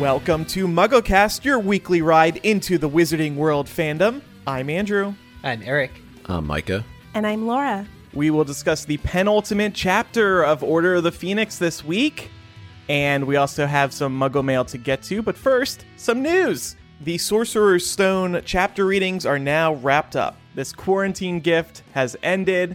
Welcome to MuggleCast, your weekly ride into the Wizarding World fandom. I'm Andrew. I'm Eric. I'm Micah. And I'm Laura. We will discuss the penultimate chapter of Order of the Phoenix this week. And we also have some Muggle mail to get to. But first, some news. The Sorcerer's Stone chapter readings are now wrapped up. This quarantine gift has ended.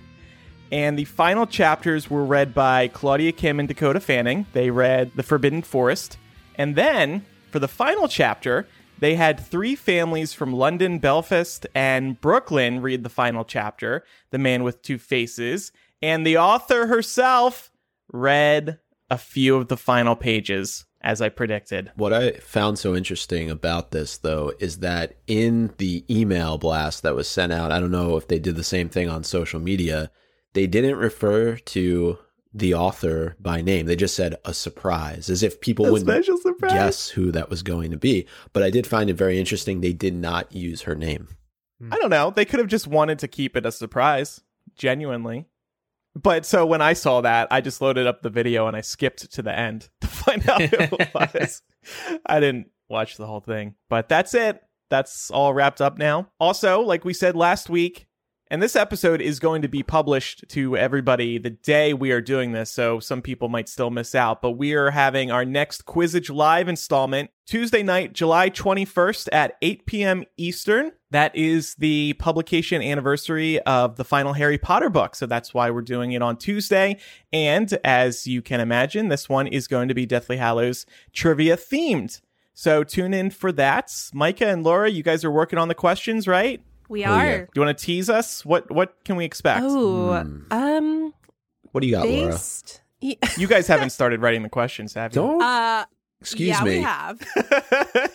And the final chapters were read by Claudia Kim and Dakota Fanning. They read The Forbidden Forest. And then, for the final chapter, they had three families from London, Belfast, and Brooklyn read the final chapter, The Man with Two Faces. And the author herself read a few of the final pages, as I predicted. What I found so interesting about this, though, is that in the email blast that was sent out, I don't know if they did the same thing on social media, they didn't refer to the author by name. They just said a surprise, as if people A wouldn't special surprise. guess who that was going to be. But I did find it very interesting. They did not use her name. Hmm. I don't know. They could have just wanted to keep it a surprise, genuinely. But so when I saw that, I just loaded up the video and I skipped to the end to find out who it was. I didn't watch the whole thing. But that's it. That's all wrapped up now. Also, like we said last week, and this episode is going to be published to everybody the day we are doing this, so some people might still miss out. But we are having our next Quizzitch Live installment Tuesday night, July 21st at 8 p.m. Eastern. That is the publication anniversary of the final Harry Potter book, so that's why we're doing it on Tuesday. And as you can imagine, this one is going to be Deathly Hallows trivia themed. So tune in for that. Micah and Laura, you guys are working on the questions, right? We Oh, are. yeah. Do you want to tease us? What what can we expect? Oh, Hmm. um, What do you got, Laura? based. Yeah, You guys haven't started writing the questions, have you? Don't uh, excuse yeah, me. we have.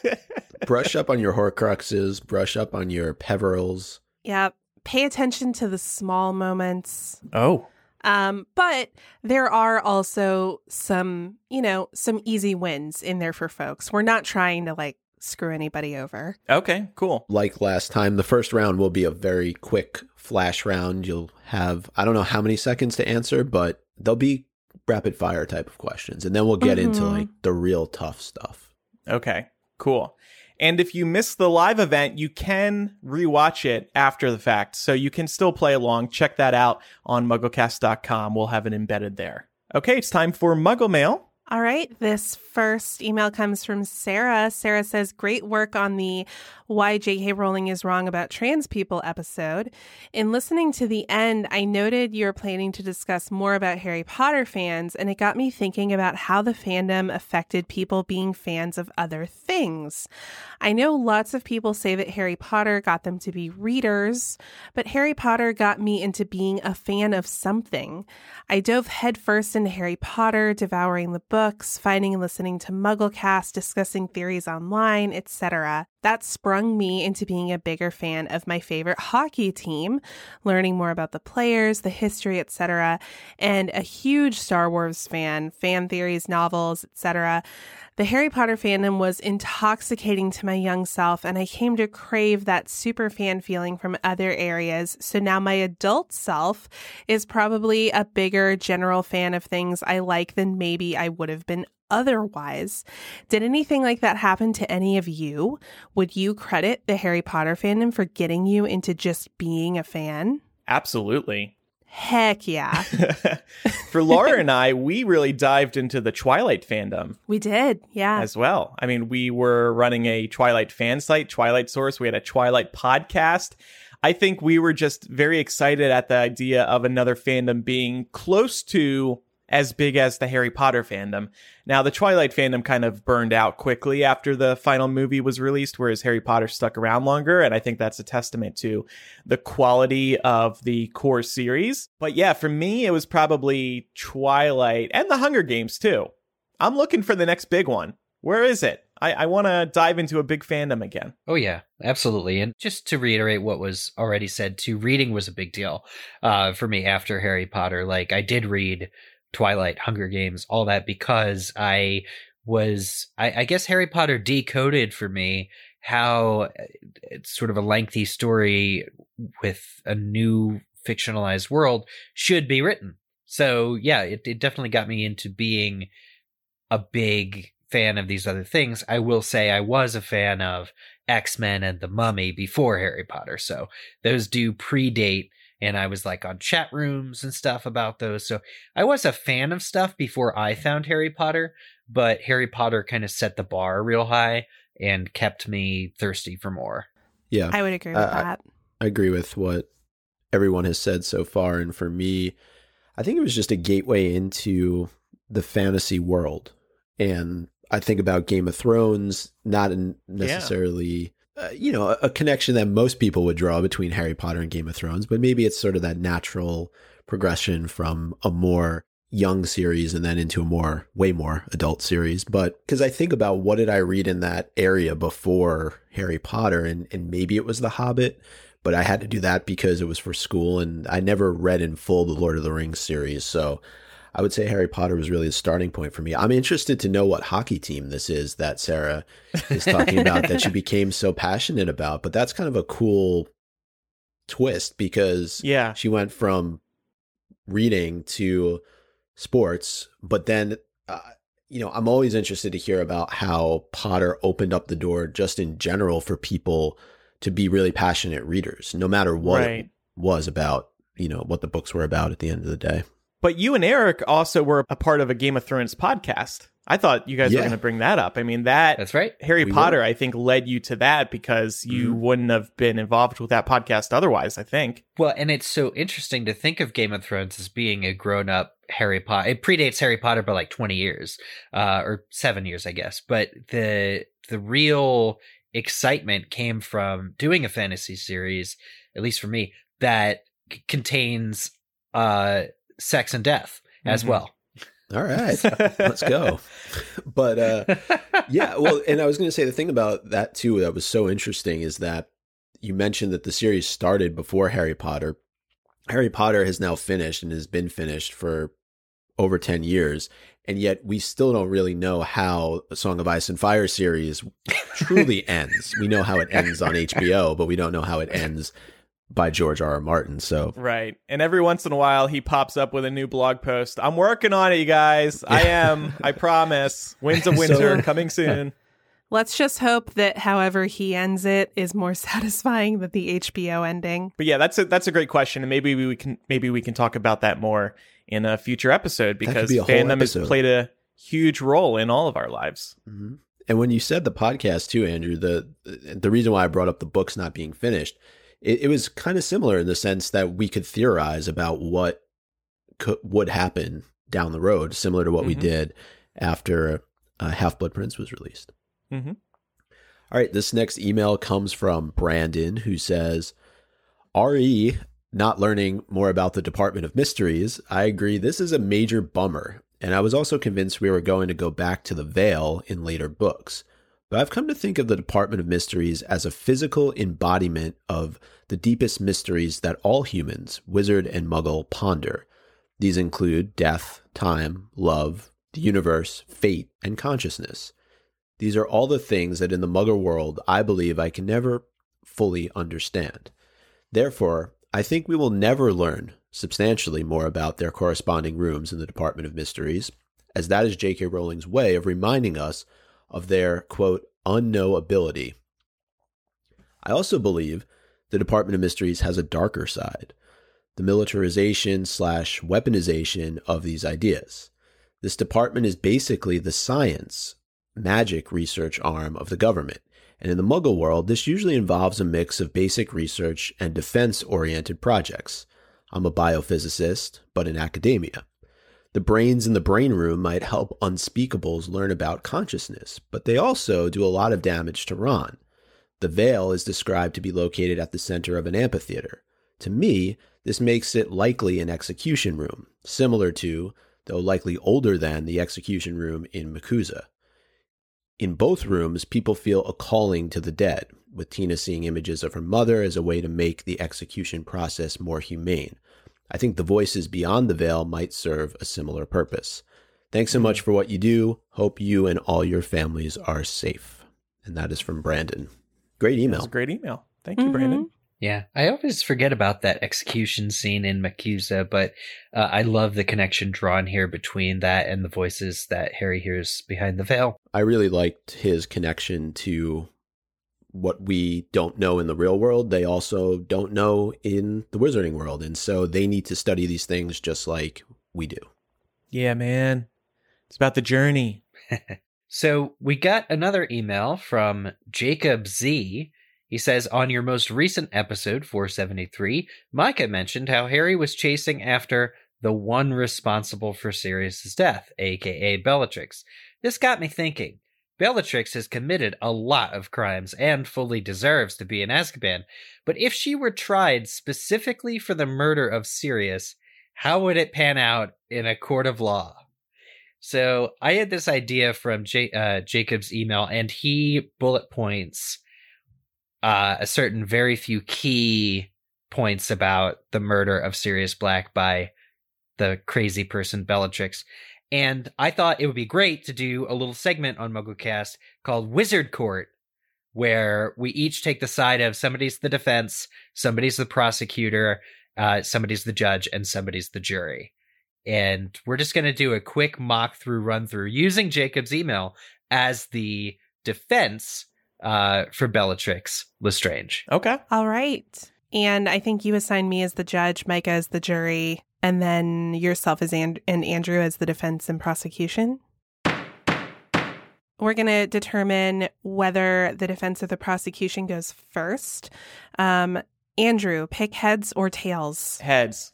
brush up on your Horcruxes. Brush up on your Peverells. Yeah, pay attention to the small moments. oh, Um, but there are also some, you know, some easy wins in there for folks. We're not trying to like screw anybody over. okay, cool. like last time, the first round will be a very quick flash round. You'll have, I don't know how many seconds to answer, but they'll be rapid fire type of questions. And then we'll get into Mhm. like the real tough stuff. Okay, cool. And if you miss the live event, you can rewatch it after the fact. So you can still play along. Check that out on mugglecast.com. We'll have it embedded there. Okay, it's time for Muggle Mail. All right. This first email comes from Sarah. Sarah says, Great work on the Why J.K. Rowling is Wrong About Trans People episode. In listening to the end, I noted you're planning to discuss more about Harry Potter fans, and it got me thinking about how the fandom affected people being fans of other things. I know lots of people say that Harry Potter got them to be readers, but Harry Potter got me into being a fan of something. I dove headfirst into Harry Potter, devouring the books, finding and listening to Mugglecast, discussing theories online, etc. That sprung me into being a bigger fan of my favorite hockey team, learning more about the players, the history, etc., and a huge Star Wars fan, fan theories, novels, etc. The Harry Potter fandom was intoxicating to my young self, and I came to crave that super fan feeling from other areas. So now my adult self is probably a bigger general fan of things I like than maybe I would have been otherwise. Did anything like that happen to any of you? Would you credit the Harry Potter fandom for getting you into just being a fan? Absolutely. Heck yeah. for Laura and I, we really dived into the Twilight fandom. we did. Yeah. as well. I mean, we were running a Twilight fan site, Twilight Source. We had a Twilight podcast. I think we were just very excited at the idea of another fandom being close to as big as the Harry Potter fandom. Now, the Twilight fandom kind of burned out quickly after the final movie was released, whereas Harry Potter stuck around longer. And I think that's a testament to the quality of the core series. But yeah, for me, it was probably Twilight and the Hunger Games too. I'm looking for the next big one. Where is it? I, I want to dive into a big fandom again. Oh yeah, absolutely. And just to reiterate what was already said, too, reading was a big deal uh, for me after Harry Potter. Like I did read Twilight, Hunger Games, all that because I was, I, I guess Harry Potter decoded for me how uh, it's sort of a lengthy story with a new fictionalized world should be written. So yeah, it, it definitely got me into being a big fan of these other things. I will say I was a fan of X Men and The Mummy before Harry Potter. So those do predate. And I was like on chat rooms and stuff about those. So I was a fan of stuff before I found Harry Potter, but Harry Potter kind of set the bar real high and kept me thirsty for more. Yeah. I would agree with Uh, I- that. I agree with what everyone has said so far. And for me, I think it was just a gateway into the fantasy world. And I think about Game of Thrones, not in necessarily, uh, you know, a, connection that most people would draw between Harry Potter and Game of Thrones, but maybe it's sort of that natural progression from a more young series and then into a more, way more adult series. But because I think about what did I read in that area before Harry Potter, and, and maybe it was The Hobbit but I had to do that because it was for school and I never read in full the Lord of the Rings series. So I would say Harry Potter was really the starting point for me. I'm interested to know what hockey team this is that Sarah is talking about that she became so passionate about. But that's kind of a cool twist because Yeah. she went from reading to sports, but then, uh, you know, I'm always interested to hear about how Potter opened up the door just in general for people to be really passionate readers, no matter what Right. it was about, you know, what the books were about at the end of the day. But you and Eric also were a part of a Game of Thrones podcast. I thought you guys were going to bring that up. I mean, that That's right. Harry We Potter, were. I think, led you to that because you Mhm. wouldn't have been involved with that podcast otherwise, I think. Well, and it's so interesting to think of Game of Thrones as being a grown up Harry Potter. It predates Harry Potter by like 20 years, uh, or seven years, I guess. But the, the real excitement came from doing a fantasy series, at least for me, that c- contains, uh, sex and death as Mhm. well. All right, let's go. But uh, yeah, well, and I was going to say the thing about that too that was so interesting is that you mentioned that the series started before Harry Potter. Harry Potter has now finished and has been finished for over 10 years, and yet we still don't really know how the Song of Ice and Fire series truly ends. We know how it ends on HBO, but we don't know how it ends by George R. R. Martin. So Right. And every once in a while, he pops up with a new blog post. I'm working on it, you guys. I am. I promise. Winds of Winter So- coming soon. Let's just hope that however he ends it is more satisfying than the HBO ending. But yeah, that's a that's a great question, and maybe we can maybe we can talk about that more in a future episode because be a whole fandom has played a huge role in all of our lives. Mhm. And when you said the podcast too, Andrew, the the reason why I brought up the books not being finished, it, it was kind of similar in the sense that we could theorize about what could, would happen down the road, similar to what we Mhm. did after uh, Half Blood Prince was released. Mhm. All right, this next email comes from Brandon, who says, "Re not learning more about the Department of Mysteries. I agree. This is a major bummer, and I was also convinced we were going to go back to the Veil in later books." But I've come to think of the Department of Mysteries as a physical embodiment of the deepest mysteries that all humans, wizard and muggle, ponder. These include death, time, love, the universe, fate, and consciousness. These are all the things that in the muggle world I believe I can never fully understand. Therefore, I think we will never learn substantially more about their corresponding rooms in the Department of Mysteries, as that is J.K. Rowling's way of reminding us of their, quote, unknowability. I also believe the Department of Mysteries has a darker side the militarization slash weaponization of these ideas. This department is basically the science, magic research arm of the government. And in the Muggle world, this usually involves a mix of basic research and defense oriented projects. I'm a biophysicist, but in academia. The brains in the brain room might help unspeakables learn about consciousness, but they also do a lot of damage to Ron. The Veil is described to be located at the center of an amphitheater. To me, this makes it likely an execution room, similar to, though likely older than, the execution room in MACUSA. In both rooms, people feel a calling to the dead, with Tina seeing images of her mother as a way to make the execution process more humane. I think the voices beyond the veil might serve a similar purpose. Thanks so much for what you do. Hope you and all your families are safe. And that is from Brandon. Great That was email. a great email. Thank you, Brandon. Yeah, I always forget about that execution scene in MACUSA, but uh, I love the connection drawn here between that and the voices that Harry hears behind the veil. I really liked his connection to what we don't know in the real world. They also don't know in the wizarding world. And so they need to study these things just like we do. Yeah, man. It's about the journey. so we got another email from Jacob Z. He says, On your most recent episode, 473, Micah mentioned how Harry was chasing after the one responsible for Sirius's death, aka Bellatrix. This got me thinking. Bellatrix has committed a lot of crimes and fully deserves to be in Azkaban, but if she were tried specifically for the murder of Sirius, how would it pan out in a court of law? So I had this idea from J- uh, Jacob's email, and he bullet points uh, a certain very few key points about the murder of Sirius Black by the crazy person Bellatrix. And I thought it would be great to do a little segment on MuggleCast called Wizard Court, where we each take the side of somebody's the defense, somebody's the prosecutor, uh, somebody's the judge, and somebody's the jury. And we're just going to do a quick mock through run through using Jacob's email as the defense uh, for Bellatrix Lestrange. Okay. All right. And I think you assign me as the judge, Micah as the jury, and then yourself as and, and Andrew as the defense and prosecution. We're going to determine whether the defense or the prosecution goes first. Um, Andrew, pick heads or tails. Heads.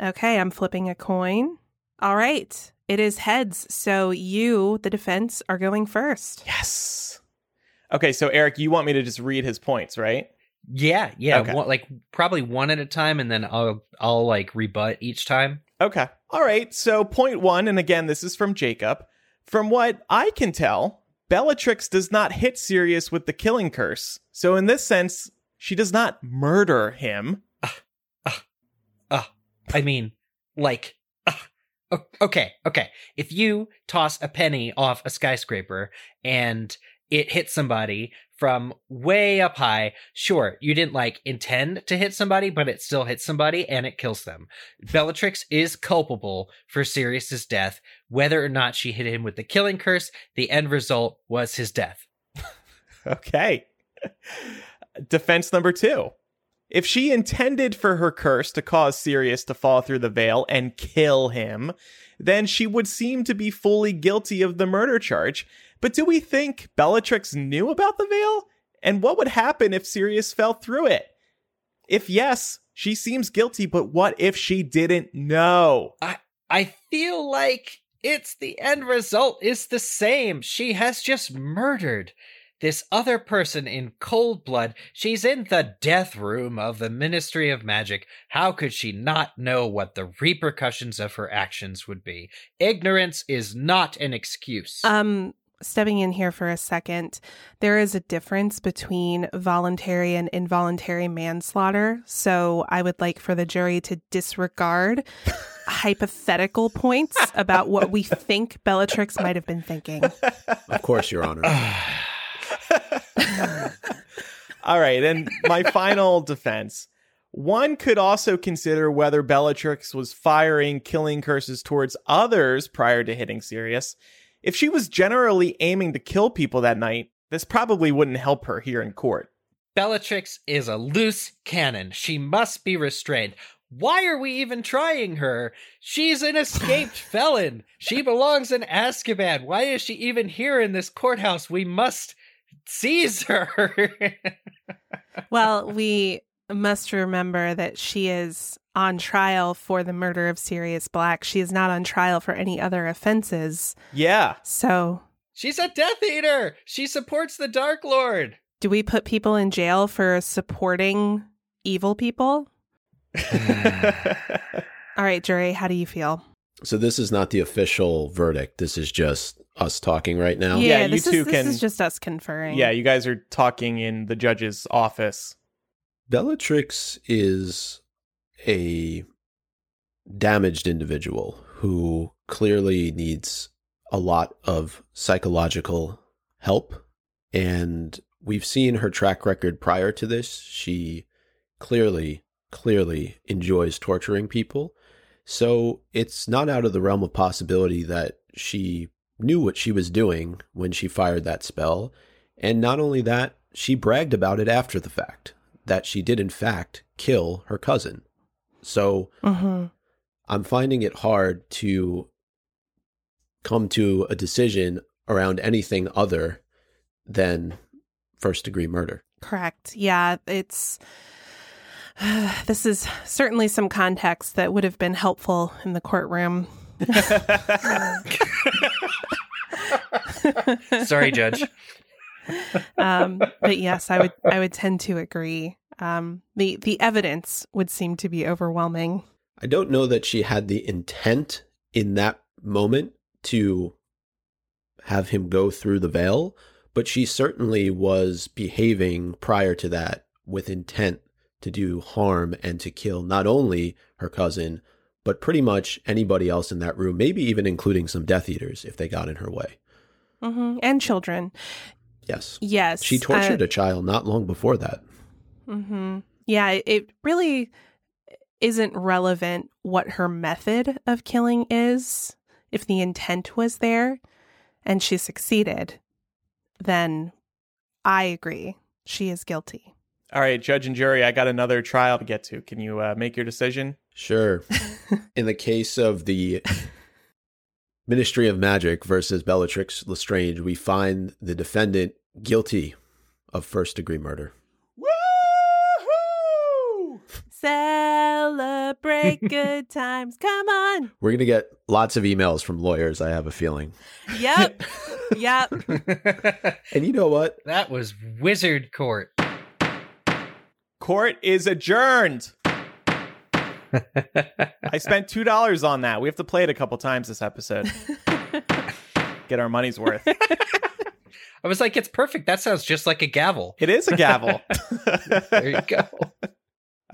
Okay, I'm flipping a coin. All right, it is heads. So you, the defense, are going first. Yes. Okay, so Eric, you want me to just read his points, right? Yeah, yeah, Okay. one, like probably one at a time, and then I'll I'll like rebut each time. Okay. All right. So, point one, and again, this is from Jacob. From what I can tell, Bellatrix does not hit Sirius with the killing curse. So, in this sense, she does not murder him. Uh, uh, uh I mean, like, uh, okay, okay. If you toss a penny off a skyscraper and it hits somebody from way up high, sure, you didn't like intend to hit somebody, but it still hits somebody and it kills them. Bellatrix is culpable for Sirius's death, whether or not she hit him with the killing curse. The end result was his death. Okay. Defense number two. If she intended for her curse to cause Sirius to fall through the veil and kill him, then she would seem to be fully guilty of the murder charge. But do we think Bellatrix knew about the veil? And what would happen if Sirius fell through it? If yes, she seems guilty, but what if she didn't know? I I feel like it's the end result is the same. She has just murdered this other person in cold blood. She's in the death room of the Ministry of Magic. How could she not know what the repercussions of her actions would be? Ignorance is not an excuse. Um, stepping in here for a second, there is a difference between voluntary and involuntary manslaughter. So I would like for the jury to disregard hypothetical points about what we think Bellatrix might have been thinking. Of course, Your Honor. All right, and my final defense. One could also consider whether Bellatrix was firing killing curses towards others prior to hitting Sirius. If she was generally aiming to kill people that night, this probably wouldn't help her here in court. Bellatrix is a loose cannon. She must be restrained. Why are we even trying her? She's an escaped felon. She belongs in Azkaban. Why is she even here in this courthouse? We must seize her. Well, we must remember that she is on trial for the murder of Sirius Black. She is not on trial for any other offenses. Yeah. So, She's a Death Eater. She supports the Dark Lord. do we put people in jail for supporting evil people? All right, jury, how do you feel? So this is not the official verdict. This is just us talking right now. Yeah, you this two is, this can- is just us conferring. yeah, you guys are talking in the judge's office. Bellatrix is a damaged individual who clearly needs a lot of psychological help. And we've seen her track record prior to this. She clearly, clearly enjoys torturing people. So it's not out of the realm of possibility that she knew what she was doing when she fired that spell. And not only that, she bragged about it after the fact that she did, in fact, kill her cousin. So Mm-hmm. I'm finding it hard to come to a decision around anything other than first degree murder. Correct. Yeah, it's. this is certainly some context that would have been helpful in the courtroom. Sorry, Judge. um, but yes, I would I would tend to agree. Um, the the evidence would seem to be overwhelming. I don't know that she had the intent in that moment to have him go through the veil, but she certainly was behaving prior to that with intent to do harm and to kill not only her cousin, but pretty much anybody else in that room, maybe even including some Death Eaters if they got in her way. hmm And children. Yes. Yes, She tortured uh, a child not long before that. hmm Yeah, it really isn't relevant what her method of killing is. If the intent was there and she succeeded, then I agree. She is guilty. All right, judge and jury, I got another trial to get to. Can you uh, make your decision? Sure. in the case of the Ministry of Magic versus Bellatrix Lestrange, we find the defendant guilty of first degree murder. Woohoo! Celebrate good times. Come on. We're going to get lots of emails from lawyers, I have a feeling. Yep. yep. And you know what? that was Wizard Court. Court is adjourned. I spent two dollars on that. We have to play it a couple times this episode. Get our money's worth. I was like, it's perfect. That sounds just like a gavel. It is a gavel. There you go.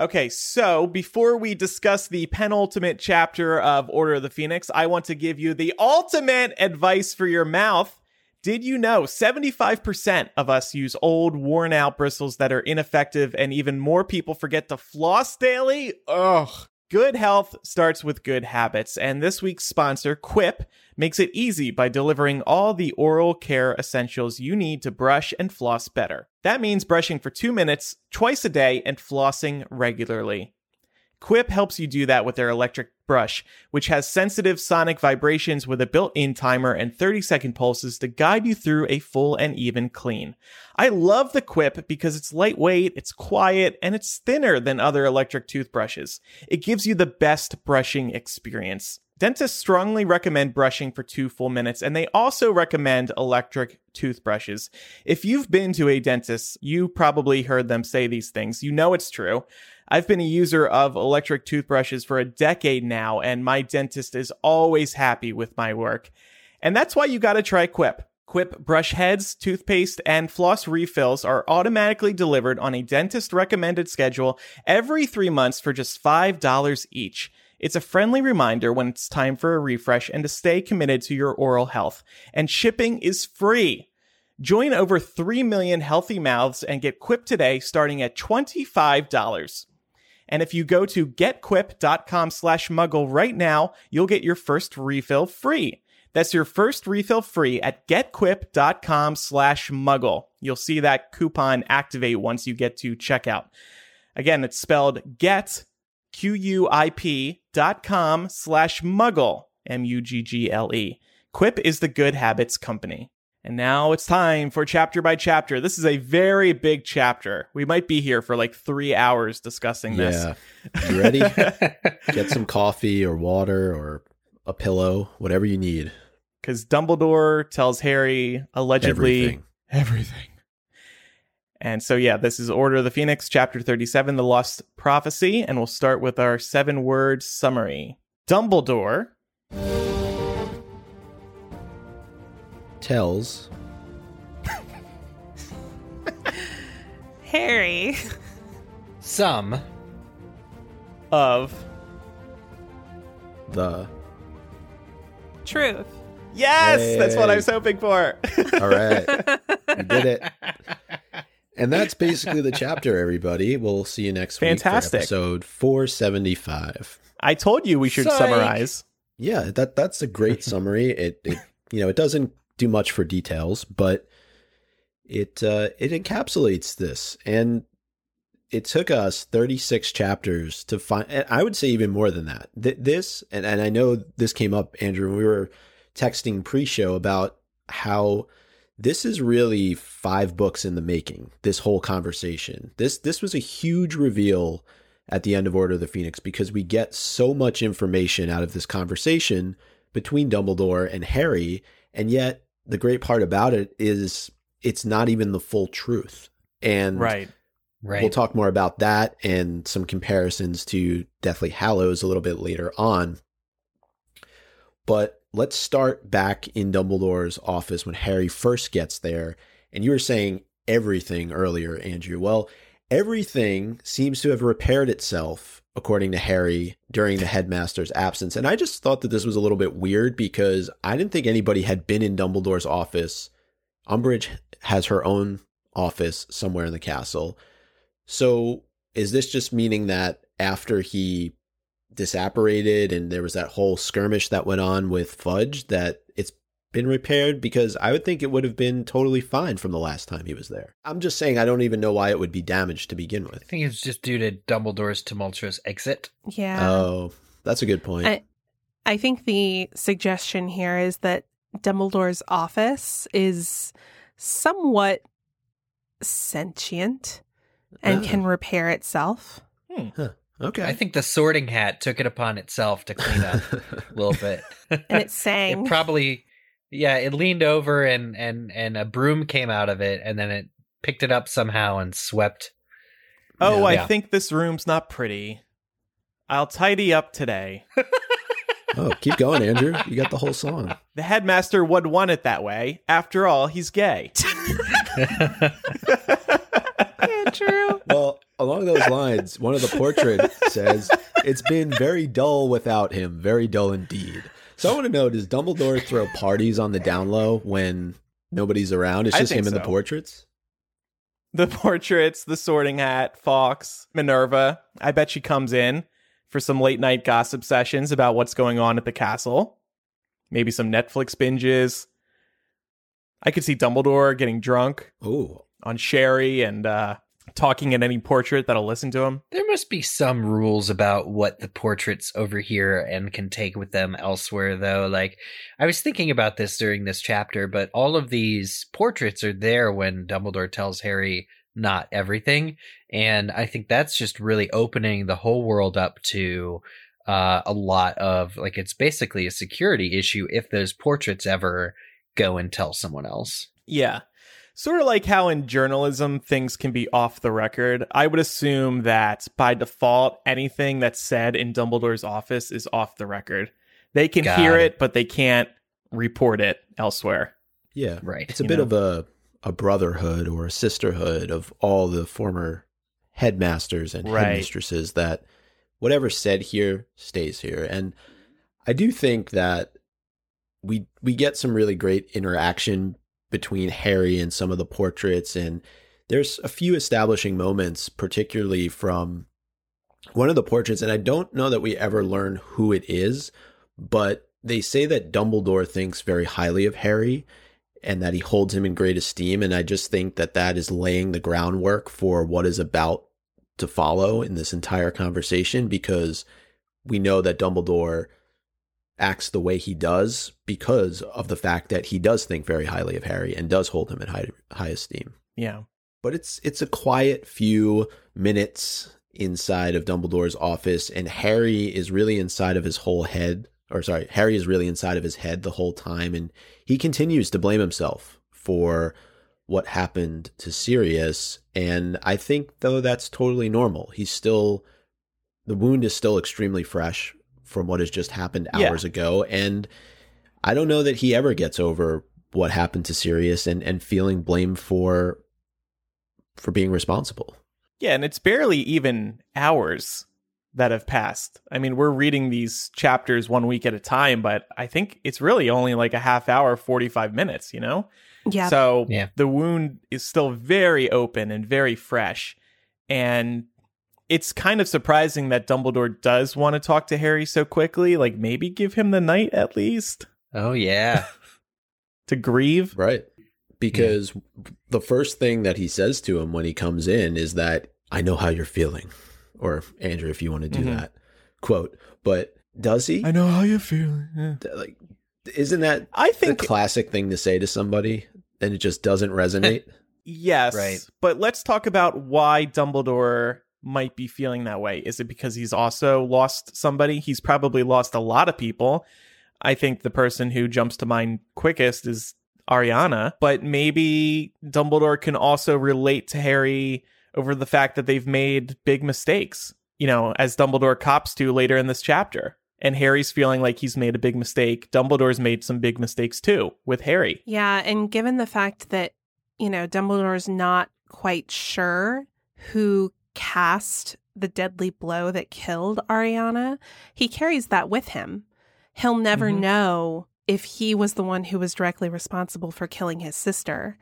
Okay, so before we discuss the penultimate chapter of Order of the Phoenix, I want to give you the ultimate advice for your mouth. Did you know 75% of us use old, worn out bristles that are ineffective, and even more people forget to floss daily? Ugh. Good health starts with good habits, and this week's sponsor, Quip, makes it easy by delivering all the oral care essentials you need to brush and floss better. That means brushing for two minutes, twice a day, and flossing regularly. Quip helps you do that with their electric brush, which has sensitive sonic vibrations with a built in timer and 30 second pulses to guide you through a full and even clean. I love the Quip because it's lightweight, it's quiet, and it's thinner than other electric toothbrushes. It gives you the best brushing experience. Dentists strongly recommend brushing for two full minutes, and they also recommend electric toothbrushes. If you've been to a dentist, you probably heard them say these things. You know it's true. I've been a user of electric toothbrushes for a decade now, and my dentist is always happy with my work. And that's why you gotta try Quip. Quip brush heads, toothpaste, and floss refills are automatically delivered on a dentist recommended schedule every three months for just $5 each. It's a friendly reminder when it's time for a refresh and to stay committed to your oral health. And shipping is free. Join over 3 million healthy mouths and get Quip today starting at $25. And if you go to getquip.com slash muggle right now, you'll get your first refill free. That's your first refill free at getquip.com slash muggle. You'll see that coupon activate once you get to checkout. Again, it's spelled get, Q-U-I-P dot com slash muggle, M-U-G-G-L-E. Quip is the good habits company. And now it's time for chapter by chapter. This is a very big chapter. We might be here for like three hours discussing this. Yeah. You ready? Get some coffee or water or a pillow, whatever you need. Because Dumbledore tells Harry allegedly Everything. everything. And so, yeah, this is Order of the Phoenix, chapter 37, The Lost Prophecy. And we'll start with our seven word summary. Dumbledore Tells Harry. Some of. the. Truth. Yes, that's what I Hey. was hoping for. All right. You did it. And that's basically the chapter, everybody. We'll see you next Fantastic. week for episode 475. I told you we should Psych. summarize. Yeah, that that's a great summary. It, it you know, it doesn't do much for details, but it uh it encapsulates this and it took us 36 chapters to find I would say even more than that. Th- this and and I know this came up Andrew we were texting pre-show about how this is really five books in the making. This whole conversation. This this was a huge reveal at the end of Order of the Phoenix because we get so much information out of this conversation between Dumbledore and Harry, and yet the great part about it is it's not even the full truth. And Right. Right. we'll talk more about that and some comparisons to Deathly Hallows a little bit later on. But let's start back in Dumbledore's office when Harry first gets there. And you were saying everything earlier, Andrew. Well, everything seems to have repaired itself, according to Harry, during the headmaster's absence. And I just thought that this was a little bit weird because I didn't think anybody had been in Dumbledore's office. Umbridge has her own office somewhere in the castle. So is this just meaning that after he disapparated and there was that whole skirmish that went on with Fudge that it's been repaired? Because I would think it would have been totally fine from the last time he was there. I'm just saying I don't even know why it would be damaged to begin with. I think it's just due to Dumbledore's tumultuous exit. Yeah. Oh, that's a good point. I- I think the suggestion here is that Dumbledore's office is somewhat sentient and Ah. can repair itself. okay. I think the sorting hat took it upon itself to clean up a little bit. And it sang. it probably yeah, it leaned over and and and a broom came out of it and then it picked it up somehow and swept. Oh, Yeah. I Yeah. think this room's not pretty. I'll tidy up today. oh, keep going, Andrew. You got the whole song. The headmaster would want it that way. After all, he's gay. Andrew. Well, along those lines, one of the portraits says, It's been very dull without him, very dull indeed. So I want to know does Dumbledore throw parties on the down low when nobody's around? It's I just him think and the portraits? the portraits, the sorting hat, Fawkes, Minerva. I bet she comes in for some late night gossip sessions about what's going on at the castle. Maybe some Netflix binges. I could see Dumbledore getting drunk Oh, on Sherry and uh, talking at any portrait that'll listen to him. There must be some rules about what the portraits over here and can take with them elsewhere, though. Like, I was thinking about this during this chapter, but all of these portraits are there when Dumbledore tells Harry not everything. And I think that's just really opening the whole world up to uh, a lot of, like, it's basically a security issue if those portraits ever go and tell someone else. Yeah. Sort of like how in journalism things can be off the record. I would assume that by default, anything that's said in Dumbledore's office is off the record. They can Got hear it. it, but they can't report it elsewhere. yeah. Right. It's a You bit know. of a, a brotherhood or a sisterhood of all the former headmasters and Right. headmistresses that whatever's said here stays here. And I do think that we we get some really great interaction between Harry and some of the portraits and there's a few establishing moments particularly from one of the portraits and I don't know that we ever learn who it is but they say that Dumbledore thinks very highly of Harry and that he holds him in great esteem and I just think that that is laying the groundwork for what is about to follow in this entire conversation because we know that Dumbledore acts the way he does because of the fact that he does think very highly of Harry and does hold him in high high esteem. Yeah. But it's it's a quiet few minutes inside of Dumbledore's office and Harry is really inside of his whole head or sorry, Harry is really inside of his head the whole time and he continues to blame himself for what happened to Sirius and I think though that's totally normal. He's still the wound is still extremely fresh from what has just happened Yeah. hours ago and I don't know that he ever gets over what happened to Sirius and and feeling blame for for being responsible. Yeah, and it's barely even hours that have passed. I mean, we're reading these chapters one week at a time, but I think it's really only like a half hour, 45 minutes, you know? Yeah. So Yeah. the wound is still very open and very fresh. And it's kind of surprising that Dumbledore does want to talk to Harry so quickly. Like maybe give him the night at least Oh yeah. to grieve. Right. Because the first thing that he says to him when he comes in is that I know how you're feeling. Or Andrew, if you want to do Mhm. that. Quote. But does he? I know how you feel. Yeah. Like isn't that I the think classic thing to say to somebody and it just doesn't resonate? yes. Right. But let's talk about why Dumbledore might be feeling that way. Is it because he's also lost somebody? He's probably lost a lot of people. I think the person who jumps to mind quickest is Ariana, but maybe Dumbledore can also relate to Harry over the fact that they've made big mistakes, you know, as Dumbledore cops to later in this chapter. And Harry's feeling like he's made a big mistake. Dumbledore's made some big mistakes too with Harry. Yeah, and given the fact that, you know, Dumbledore's not quite sure who cast the deadly blow that killed Ariana, he carries that with him. He'll never Mhm. know if he was the one who was directly responsible for killing his sister.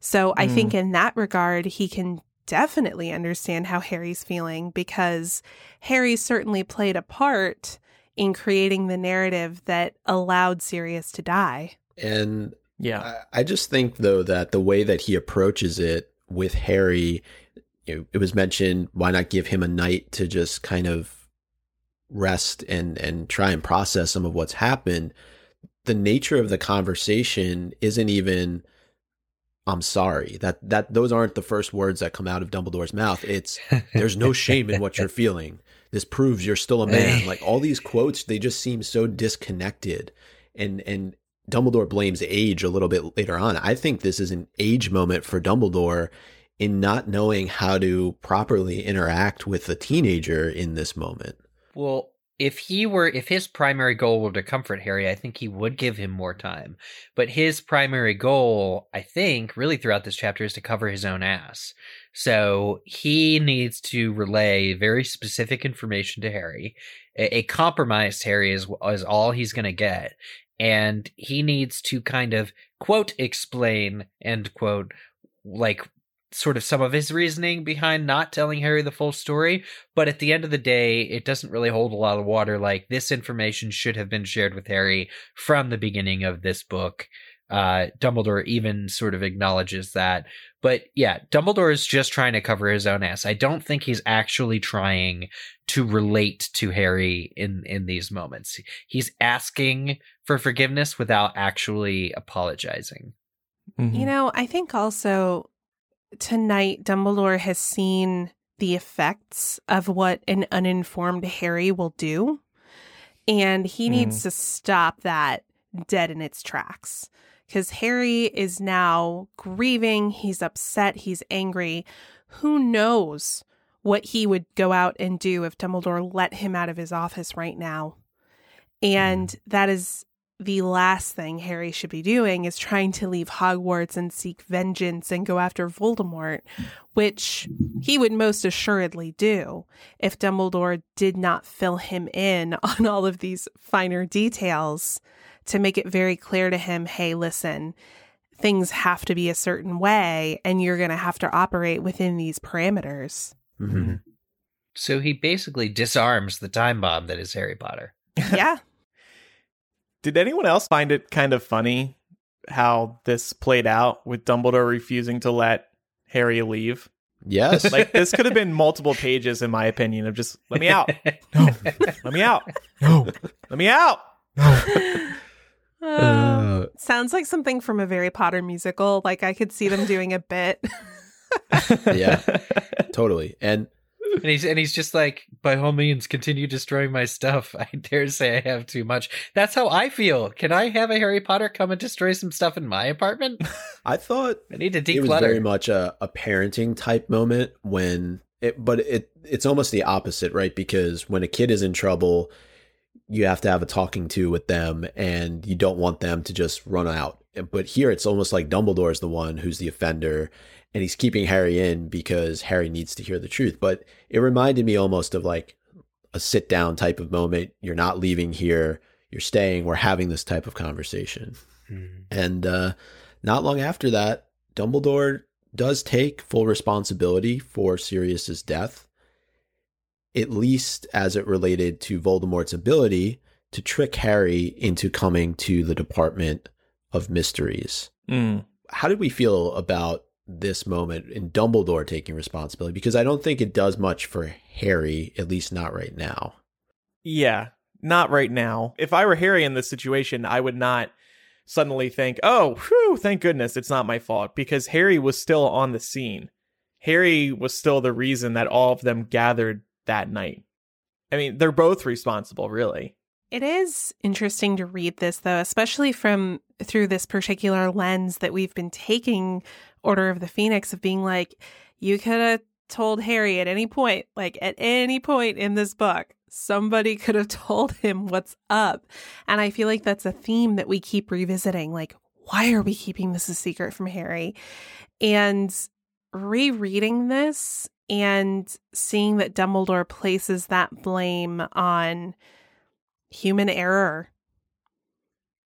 So I Mm. think in that regard, he can definitely understand how Harry's feeling because Harry certainly played a part in creating the narrative that allowed Sirius to die. And Yeah. I, I just think though that the way that he approaches it with Harry, you know, it was mentioned, why not give him a night to just kind of rest and and try and process some of what's happened. The nature of the conversation isn't even I'm sorry. That that those aren't the first words that come out of Dumbledore's mouth. It's there's no shame in what you're feeling. This proves you're still a man. Like all these quotes, they just seem so disconnected. And and Dumbledore blames age a little bit later on. I think this is an age moment for Dumbledore in not knowing how to properly interact with a teenager in this moment. Well, if he were, if his primary goal were to comfort Harry, I think he would give him more time. But his primary goal, I think, really throughout this chapter is to cover his own ass. So he needs to relay very specific information to Harry. A, a compromised Harry is, is all he's going to get. And he needs to kind of quote explain end quote, like sort of some of his reasoning behind not telling Harry the full story. But at the end of the day, it doesn't really hold a lot of water. Like this information should have been shared with Harry from the beginning of this book. Uh, Dumbledore even sort of acknowledges that. But yeah, Dumbledore is just trying to cover his own ass. I don't think he's actually trying to relate to Harry in in these moments. He's asking for forgiveness without actually apologizing. Mhm. You know, I think also tonight Dumbledore has seen the effects of what an uninformed Harry will do. And he hmm. needs to stop that dead in its tracks. Because Harry is now grieving, he's upset, he's angry. Who knows what he would go out and do if Dumbledore let him out of his office right now? Hmm. And that is the last thing Harry should be doing is trying to leave Hogwarts and seek vengeance and go after Voldemort, which he would most assuredly do if Dumbledore did not fill him in on all of these finer details to make it very clear to him hey, listen, things have to be a certain way and you're going to have to operate within these parameters. Mhm. So he basically disarms the time bomb that is Harry Potter. yeah. Did anyone else find it kind of funny how this played out with Dumbledore refusing to let Harry leave? Yes. Like this could have been multiple pages, in my opinion, of just let me out, no, let me out, no, let me out. Uh, Uh, sounds like something from a Harry Potter musical. Like I could see them doing a bit. Yeah. totally. And and he's and he's just like, by all means, continue destroying my stuff. I dare say I have too much. That's how I feel. Can I have a Harry Potter come and destroy some stuff in my apartment? I thought I need to declutter. it was very much a, a parenting type moment when it but it it's almost the opposite right because when a kid is in trouble you have to have a talking to with them and you don't want them to just run out but here it's almost like dumbledore is the one who's the offender and he's keeping harry in because harry needs to hear the truth but it reminded me almost of like a sit down type of moment you're not leaving here you're staying we're having this type of conversation Mhm. and uh, not long after that, Dumbledore does take full responsibility for Sirius's death, at least as it related to Voldemort's ability to trick Harry into coming to the Department of Mysteries. Mm. How did we feel about this moment in Dumbledore taking responsibility? Because I don't think it does much for Harry, at least not right now. Yeah, not right now. If I were Harry in this situation, I would not suddenly think, oh, whew, thank goodness it's not my fault, because Harry was still on the scene. Harry was still the reason that all of them gathered that night. I mean, they're both responsible, really. It is interesting to read this though, especially from through this particular lens that we've been taking Order of the Phoenix of being like, you could have told Harry at any point, like at any point in this book, somebody could have told him what's up. And I feel like that's a theme that we keep revisiting. Like, why are we keeping this a secret from Harry? And rereading this and seeing that Dumbledore places that blame on human error,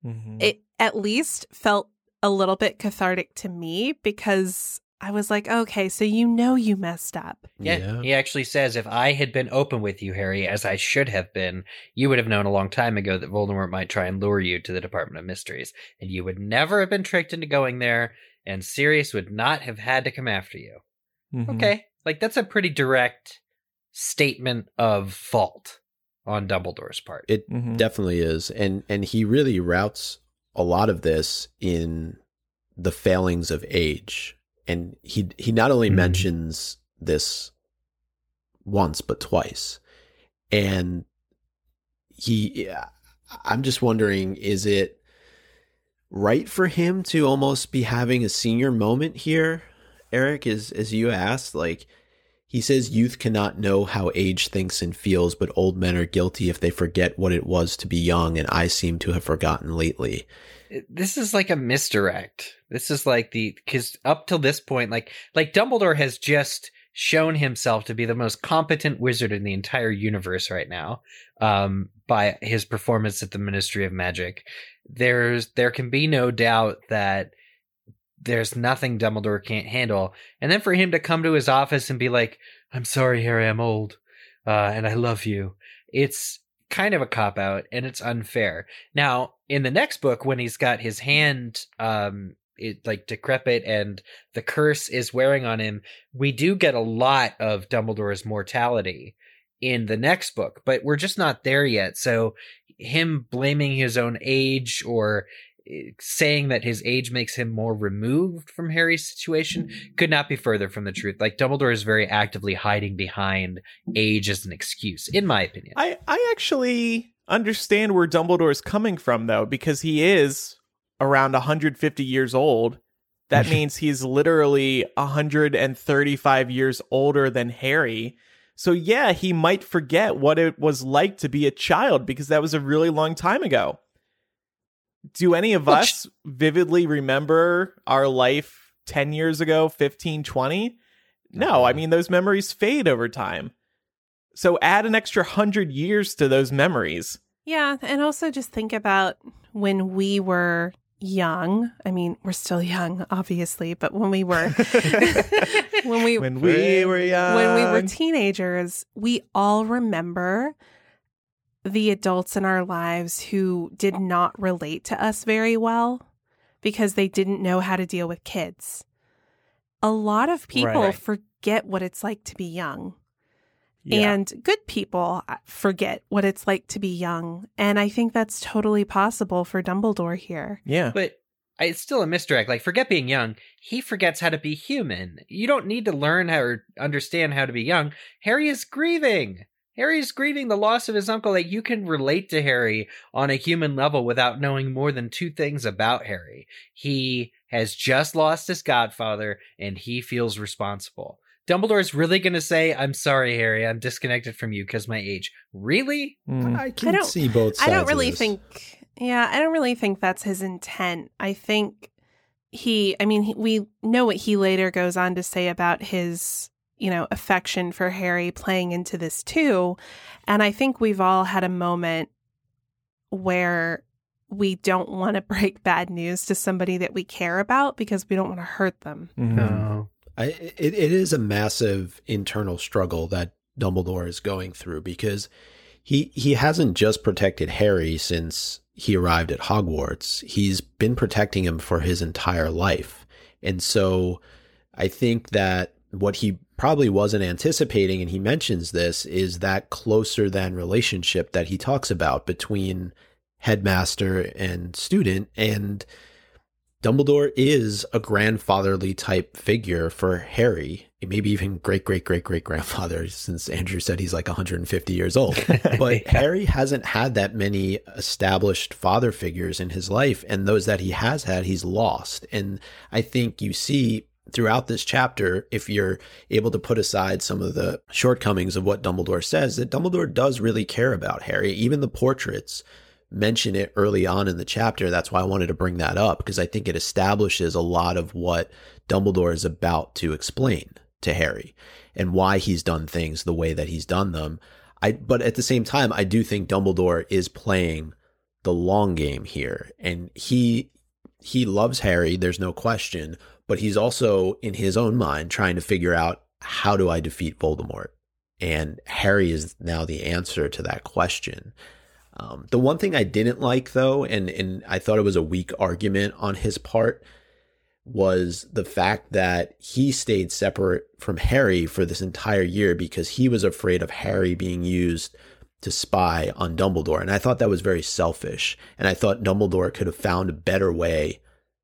Mm-hmm. it at least felt a little bit cathartic to me because I was like, okay, so you know you messed up. Yeah, he actually says, if I had been open with you, Harry, as I should have been, you would have known a long time ago that Voldemort might try and lure you to the Department of Mysteries, and you would never have been tricked into going there, and Sirius would not have had to come after you. Mhm. Okay, like that's a pretty direct statement of fault on Dumbledore's part. It Mhm. definitely is. And and he really roots a lot of this in the failings of age. And he he not only Mhm. mentions this once but twice. And he I'm just wondering is it right for him to almost be having a senior moment here, Eric, is as you asked, like he says youth cannot know how age thinks and feels, but old men are guilty if they forget what it was to be young, and I seem to have forgotten lately. this is like a misdirect. This is like the because up till this point, like like Dumbledore has just shown himself to be the most competent wizard in the entire universe right now, um, by his performance at the Ministry of Magic. There's there can be no doubt that there's nothing Dumbledore can't handle, and then for him to come to his office and be like, "I'm sorry, Harry, I'm old, uh, and I love you." It's kind of a cop out and it's unfair. Now, in the next book, when he's got his hand um it like decrepit and the curse is wearing on him, we do get a lot of Dumbledore's mortality in the next book, but we're just not there yet. So him blaming his own age or saying that his age makes him more removed from Harry's situation could not be further from the truth. Like Dumbledore is very actively hiding behind age as an excuse, in my opinion. I, I actually understand where Dumbledore is coming from, though, because he is around 150 years old. That means he's literally 135 years older than Harry. So, yeah, he might forget what it was like to be a child because that was a really long time ago. Do any of us vividly remember our life 10 years ago, 15, 20? No, I mm-hmm. mean, those memories fade over time. So add an extra hundred years to those memories. Yeah, and also just think about when we were young. I mean, we're still young, obviously, but when we were when we when we were young. when we were teenagers, we all remember the adults in our lives who did not relate to us very well because they didn't know how to deal with kids. A lot of people Right. forget what it's like to be young. Yeah. And good people uh, forget what it's like to be young. And I think that's totally possible for Dumbledore here. yeah. But it's still a misdirect. Like, forget being young. He forgets how to be human. You don't need to learn how or understand how to be young. Harry is grieving. Harry is grieving the loss of his uncle. Like, you can relate to Harry on a human level without knowing more than two things about Harry. He has just lost his godfather, and he feels responsible. Dumbledore is really going to say, I'm sorry, Harry, I'm disconnected from you because my age. Really? Mm. I can don't- see both sides. I don't of really this. think, yeah, I don't really think that's his intent. I think he, I mean, he, we know what he later goes on to say about his, you know, affection for Harry playing into this too. And I think we've all had a moment where we don't want to break bad news to somebody that we care about because we don't want to hurt them. Mhm. No. I, it, it is a massive internal struggle that Dumbledore is going through because he he hasn't just protected Harry since he arrived at Hogwarts. He's been protecting him for his entire life. And so I think that what he probably wasn't anticipating and he mentions this is that closer than relationship that he talks about between headmaster and student and Dumbledore is a grandfatherly type figure for Harry, maybe even great great great great grandfather, since Andrew said he's like 150 years old. But Yeah. Harry hasn't had that many established father figures in his life, and those that he has had, he's lost. And I think you see throughout this chapter, if you're able to put aside some of the shortcomings of what Dumbledore says, that Dumbledore does really care about Harry. Even the portraits mention it early on in the chapter. That's why I wanted to bring that up because I think it establishes a lot of what Dumbledore is about to explain to Harry and why he's done things the way that he's done them. I but at the same time, I do think Dumbledore is playing the long game here and he he loves Harry, there's no question, but he's also in his own mind trying to figure out how do I defeat Voldemort? And Harry is now the answer to that question. Um, the one thing I didn't like, though, and and I thought it was a weak argument on his part, was the fact that he stayed separate from Harry for this entire year because he was afraid of Harry being used to spy on Dumbledore, and I thought that was very selfish. And I thought Dumbledore could have found a better way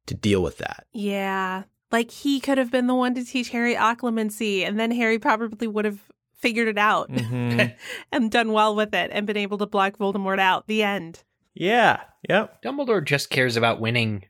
to deal with that. Yeah. Like he could have been the one to teach Harry occlumency, and then Harry probably would have figured it out Mhm. and done well with it and been able to block Voldemort out. The end. yeah. Yep. Dumbledore just cares about winning.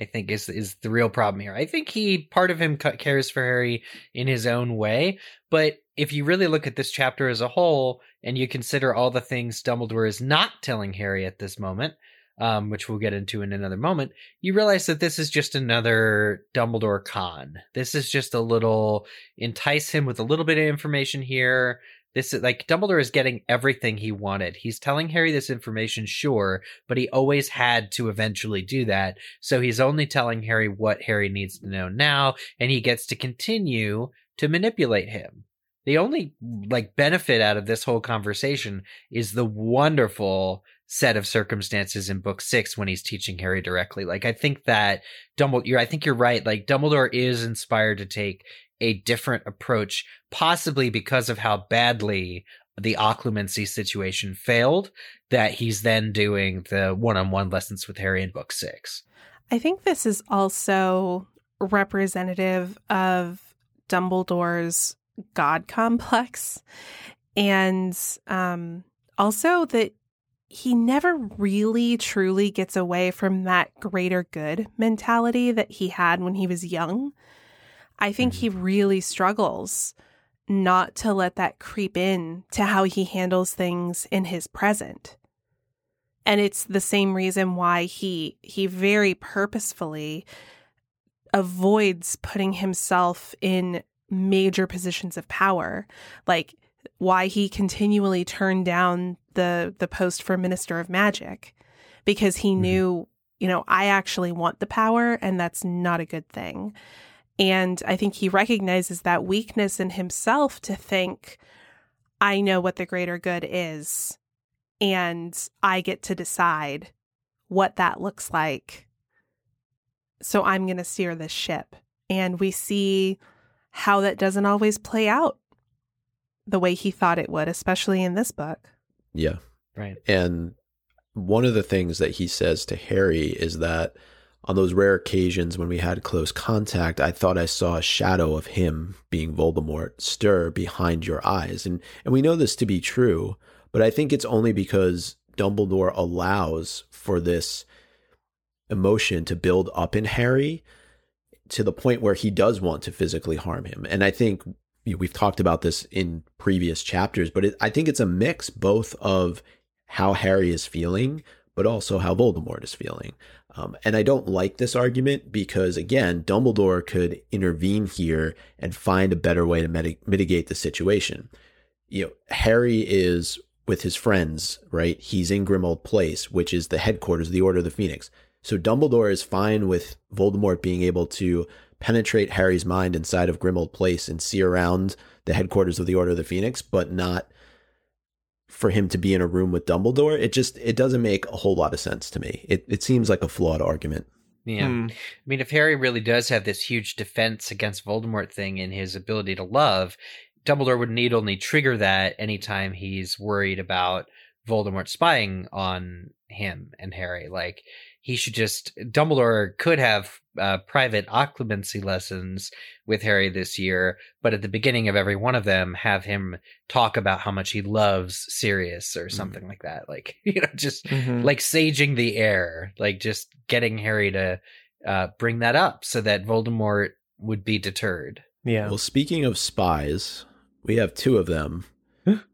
I think is is the real problem here. I think he part of him cares for Harry in his own way, but if you really look at this chapter as a whole and you consider all the things Dumbledore is not telling Harry at this moment, um, which we'll get into in another moment, you realize that this is just another Dumbledore con. This is just a little entice him with a little bit of information here. This is like Dumbledore is getting everything he wanted. He's telling Harry this information, sure, but he always had to eventually do that. So he's only telling Harry what Harry needs to know now, and he gets to continue to manipulate him. The only like benefit out of this whole conversation is the wonderful set of circumstances in book six when he's teaching Harry directly. Like I think that Dumbledore, I think you're right. Like Dumbledore is inspired to take a different approach, possibly because of how badly the occlumency situation failed, that he's then doing the one on one lessons with Harry in book six. I think this is also representative of Dumbledore's God complex. And um, also that he never really truly gets away from that greater good mentality that he had when he was young. I think he mm-hmm. really struggles not to let that creep in to how he handles things in his present and it's the same reason why he he very purposefully avoids putting himself in major positions of power like why he continually turned down the the post for minister of magic because he Mhm. knew you know I actually want the power and that's not a good thing and I think he recognizes that weakness in himself to think I know what the greater good is and I get to decide what that looks like. So I'm going to steer this ship. And we see how that doesn't always play out the way he thought it would, especially in this book. Yeah. Right. And one of the things that he says to Harry is that on those rare occasions when we had close contact, I thought I saw a shadow of him being Voldemort stir behind your eyes. And and we know this to be true, but I think it's only because Dumbledore allows for this emotion to build up in Harry to the point where he does want to physically harm him. And I think you know, we've talked about this in previous chapters, but it, I think it's a mix both of how Harry is feeling, but also how Voldemort is feeling. Um, and I don't like this argument because, again, Dumbledore could intervene here and find a better way to miti- mitigate the situation. You know, Harry is with his friends, right? He's in Grimmauld Place, which is the headquarters of the Order of the Phoenix. So Dumbledore is fine with Voldemort being able to penetrate Harry's mind inside of Grimmauld Place and see around the headquarters of the Order of the Phoenix, but not for him to be in a room with Dumbledore. It just it doesn't make a whole lot of sense to me. It it seems like a flawed argument. Yeah. Hmm. I mean, if Harry really does have this huge defense against Voldemort thing in his ability to love, Dumbledore would need only trigger that anytime he's worried about Voldemort spying on him and Harry. Like, he should just, Dumbledore could have uh, private occlumency lessons with Harry this year, but at the beginning of every one of them, have him talk about how much he loves Sirius or something like that. Like, you know, just Mhm. like saging the air, like just getting Harry to uh, bring that up so that Voldemort would be deterred. yeah. Well, speaking of spies, we have two of them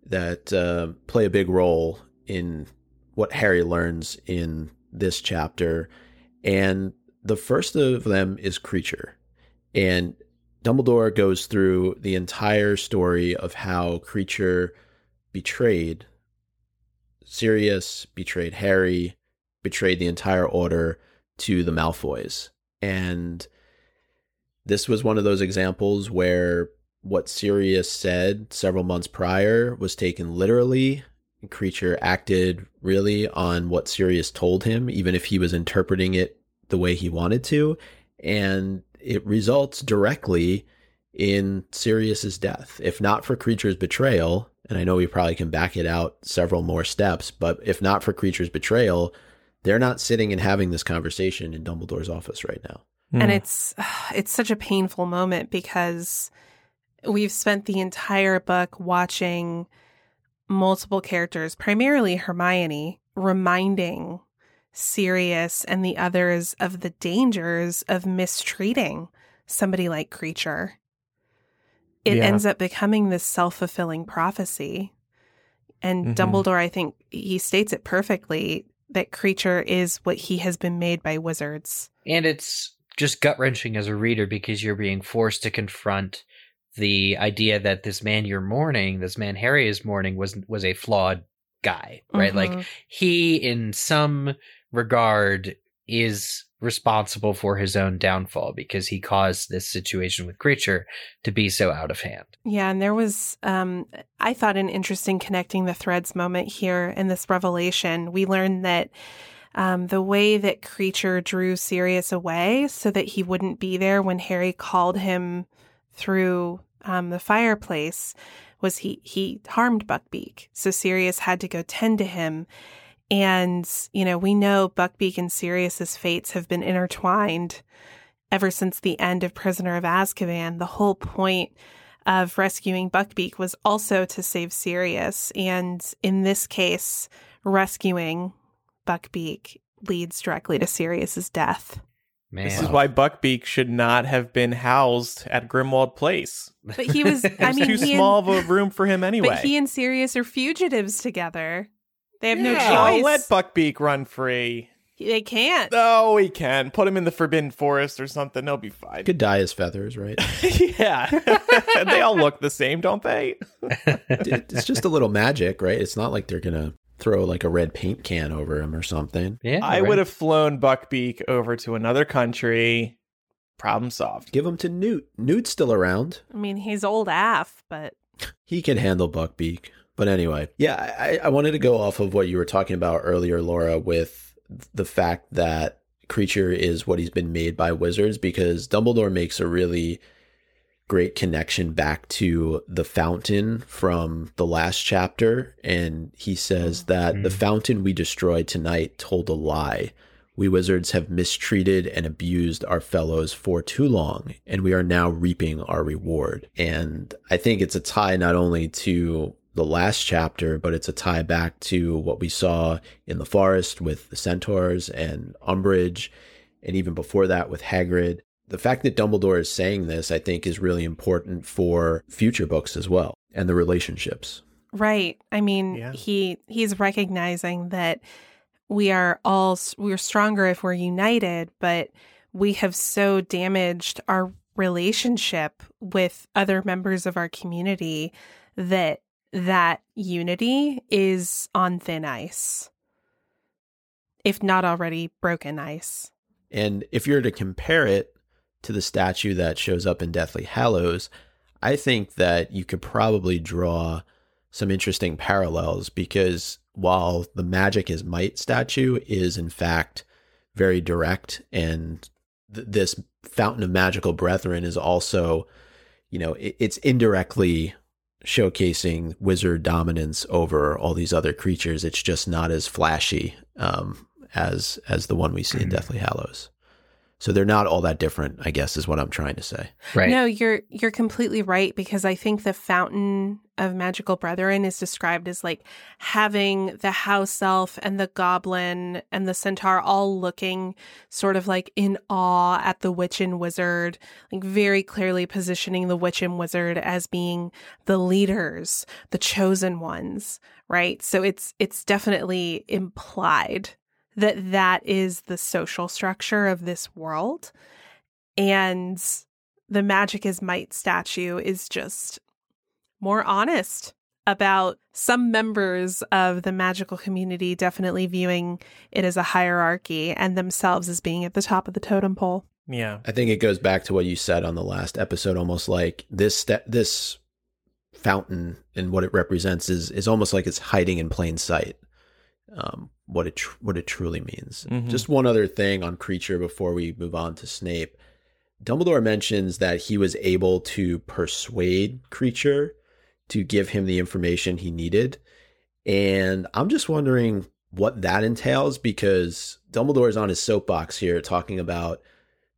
that uh, play a big role in what Harry learns in this chapter. And the first of them is Kreacher. And Dumbledore goes through the entire story of how Kreacher betrayed Sirius, betrayed Harry, betrayed the entire order to the Malfoys. And this was one of those examples where what Sirius said several months prior was taken literally. Kreacher acted really on what Sirius told him, even if he was interpreting it the way he wanted to. And it results directly in Sirius's death. If not for Kreacher's betrayal, and I know we probably can back it out several more steps, but if not for Kreacher's betrayal, they're not sitting and having this conversation in Dumbledore's office right now. and Mm. it's it's such a painful moment because we've spent the entire book watching multiple characters primarily hermione reminding sirius and the others of the dangers of mistreating somebody like Kreacher it Yeah. ends up becoming this self-fulfilling prophecy and Mhm. dumbledore i think he states it perfectly that Kreacher is what he has been made by wizards And it's just gut wrenching as a reader because you're being forced to confront the idea that this man you're mourning, this man Harry is mourning, was was a flawed guy, right? Like Mhm. he, in some regard, is responsible for his own downfall because he caused this situation with Kreacher to be so out of hand. Yeah, and there was, um, I thought, an interesting connecting the threads moment here in this revelation. We learned that um, the way that Kreacher drew Sirius away so that he wouldn't be there when Harry called him through um, the fireplace was he he harmed Buckbeak, so Sirius had to go tend to him. And you know, we know Buckbeak and Sirius's fates have been intertwined ever since the end of Prisoner of Azkaban. The whole point of rescuing Buckbeak was also to save Sirius. And in this case, rescuing Buckbeak leads directly to Sirius's death. Man, This is why Buckbeak should not have been housed at Grimmauld Place. But he was, I mean, too small and, of a room for him anyway. but he and Sirius are fugitives together. They have no Yeah, choice. let Buckbeak run free. they can't. No, he can. Put him in the Forbidden Forest or something. He'll be fine. Could dye his feathers, right? yeah. they all look the same, don't they? It's just a little magic, right? It's not like they're gonna throw like a red paint can over him or something. yeah, I right. would have flown Buckbeak over to another country. Problem solved. Give him to Newt. Newt's still around. I mean, he's old AF, but He can handle Buckbeak. But anyway, yeah, I, I wanted to go off of what you were talking about earlier, Laura, with the fact that Kreacher is what he's been made by wizards, because Dumbledore makes a really great connection back to the fountain from the last chapter. And he says that the Mhm. fountain we destroyed tonight told a lie. We wizards have mistreated and abused our fellows for too long, and we are now reaping our reward. And I think it's a tie not only to the last chapter, but it's a tie back to what we saw in the forest with the centaurs and Umbridge, and even before that with Hagrid. The fact that Dumbledore is saying this, I think, is really important for future books as well and the relationships. Right. I mean, Yeah. he he's recognizing that we are all we're stronger if we're united, but we have so damaged our relationship with other members of our community that that unity is on thin ice, if not already broken ice. And if you're to compare it to the statue that shows up in Deathly Hallows, I think that you could probably draw some interesting parallels because while the magic is might statue is in fact very direct and th- this fountain of magical brethren is also you know it, it's indirectly showcasing wizard dominance over all these other creatures. It's just not as flashy um, as as the one we see in deathly hallows so they're not all that different i guess is what i'm trying to say Right. No, you're you're completely right because I think the fountain of magical brethren is described as like having the house elf and the goblin and the centaur all looking sort of like in awe at the witch and wizard, like very clearly positioning the witch and wizard as being the leaders, the chosen ones, right? So it's it's definitely implied that that is the social structure of this world. And the magic is might statue is just more honest about some members of the magical community definitely viewing it as a hierarchy and themselves as being at the top of the totem pole. Yeah. I think it goes back to what you said on the last episode, almost like this st- this fountain and what it represents is is almost like it's hiding in plain sight. Um, what it tr- what it truly means. Mhm. Just one other thing on Kreacher before we move on to Snape. Dumbledore mentions that he was able to persuade Kreacher to give him the information he needed, and I'm just wondering what that entails because Dumbledore is on his soapbox here talking about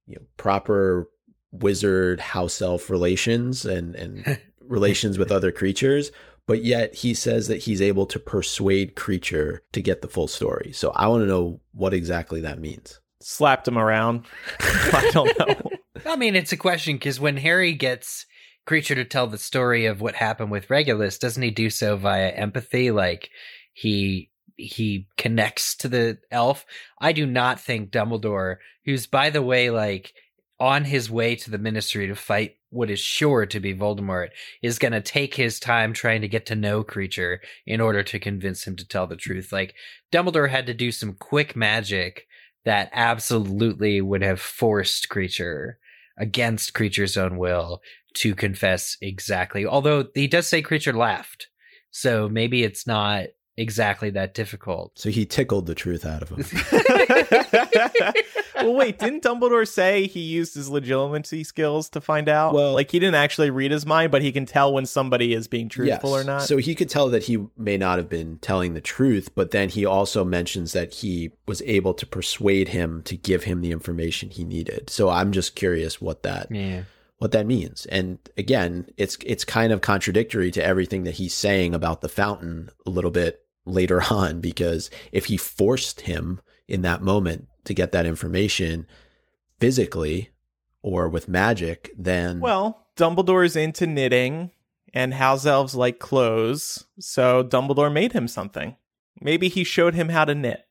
you know proper wizard house elf relations and and relations with other creatures but yet he says that he's able to persuade Kreacher to get the full story so i want to know what exactly that means Slapped him around. I don't know. I mean, it's a question because when Harry gets Kreacher to tell the story of what happened with Regulus, doesn't he do so via empathy? Like he he connects to the elf. I do not think Dumbledore, who's by the way, like on his way to the Ministry to fight what is sure to be Voldemort, is going to take his time trying to get to know Kreacher in order to convince him to tell the truth. Like Dumbledore had to do some quick magic that absolutely would have forced Kreacher against Kreacher's own will to confess exactly. Although he does say Kreacher laughed. So maybe it's not exactly that difficult. so he tickled the truth out of him well, wait, didn't Dumbledore say he used his legilimency skills to find out? Well- like he didn't actually read his mind, but he can tell when somebody is being truthful Yes. or not. So he could tell that he may not have been telling the truth, but then he also mentions that he was able to persuade him to give him the information he needed. So I'm just curious what that Yeah. what that means. And again, it's it's kind of contradictory to everything that he's saying about the fountain a little bit later on because if he forced him in that moment to get that information physically or with magic, then well, Dumbledore's into knitting, and house elves like clothes, so Dumbledore made him something. Maybe he showed him how to knit.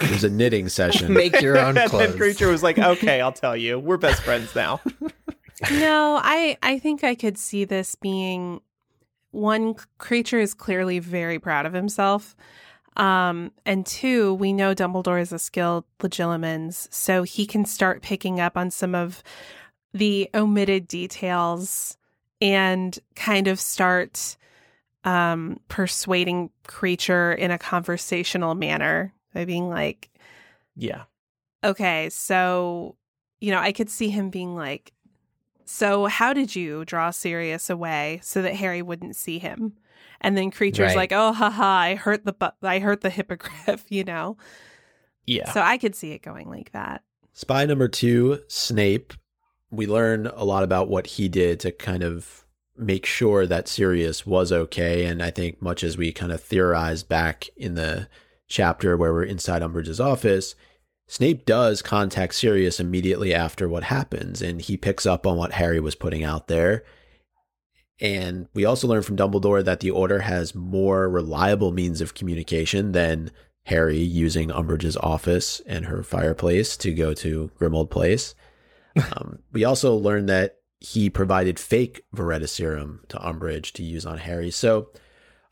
there's a knitting session. Make your own and clothes. then Kreacher was like, "Okay, I'll tell you. We're best friends now." no, I I think I could see this being one Kreacher is clearly very proud of himself. Um, and two, we know Dumbledore is a skilled legilimens, so he can start picking up on some of the omitted details and kind of start um persuading Kreacher in a conversational manner by being like, yeah. okay, so, you know, I could see him being like, so how did you draw Sirius away so that Harry wouldn't see him? And then Kreacher's Right. like, oh, haha, I hurt the bu- I hurt the hippogriff, you know. Yeah. So I could see it going like that. Spy number two, Snape. We learn a lot about what he did to kind of make sure that Sirius was okay. And I think, much as we kind of theorized back in the chapter where we're inside Umbridge's office, Snape does contact Sirius immediately after what happens, and he picks up on what Harry was putting out there. And we also learn from Dumbledore that the Order has more reliable means of communication than Harry using Umbridge's office and her fireplace to go to Grimmauld Place. Um, we also learned that he provided fake Veritaserum to Umbridge to use on Harry. So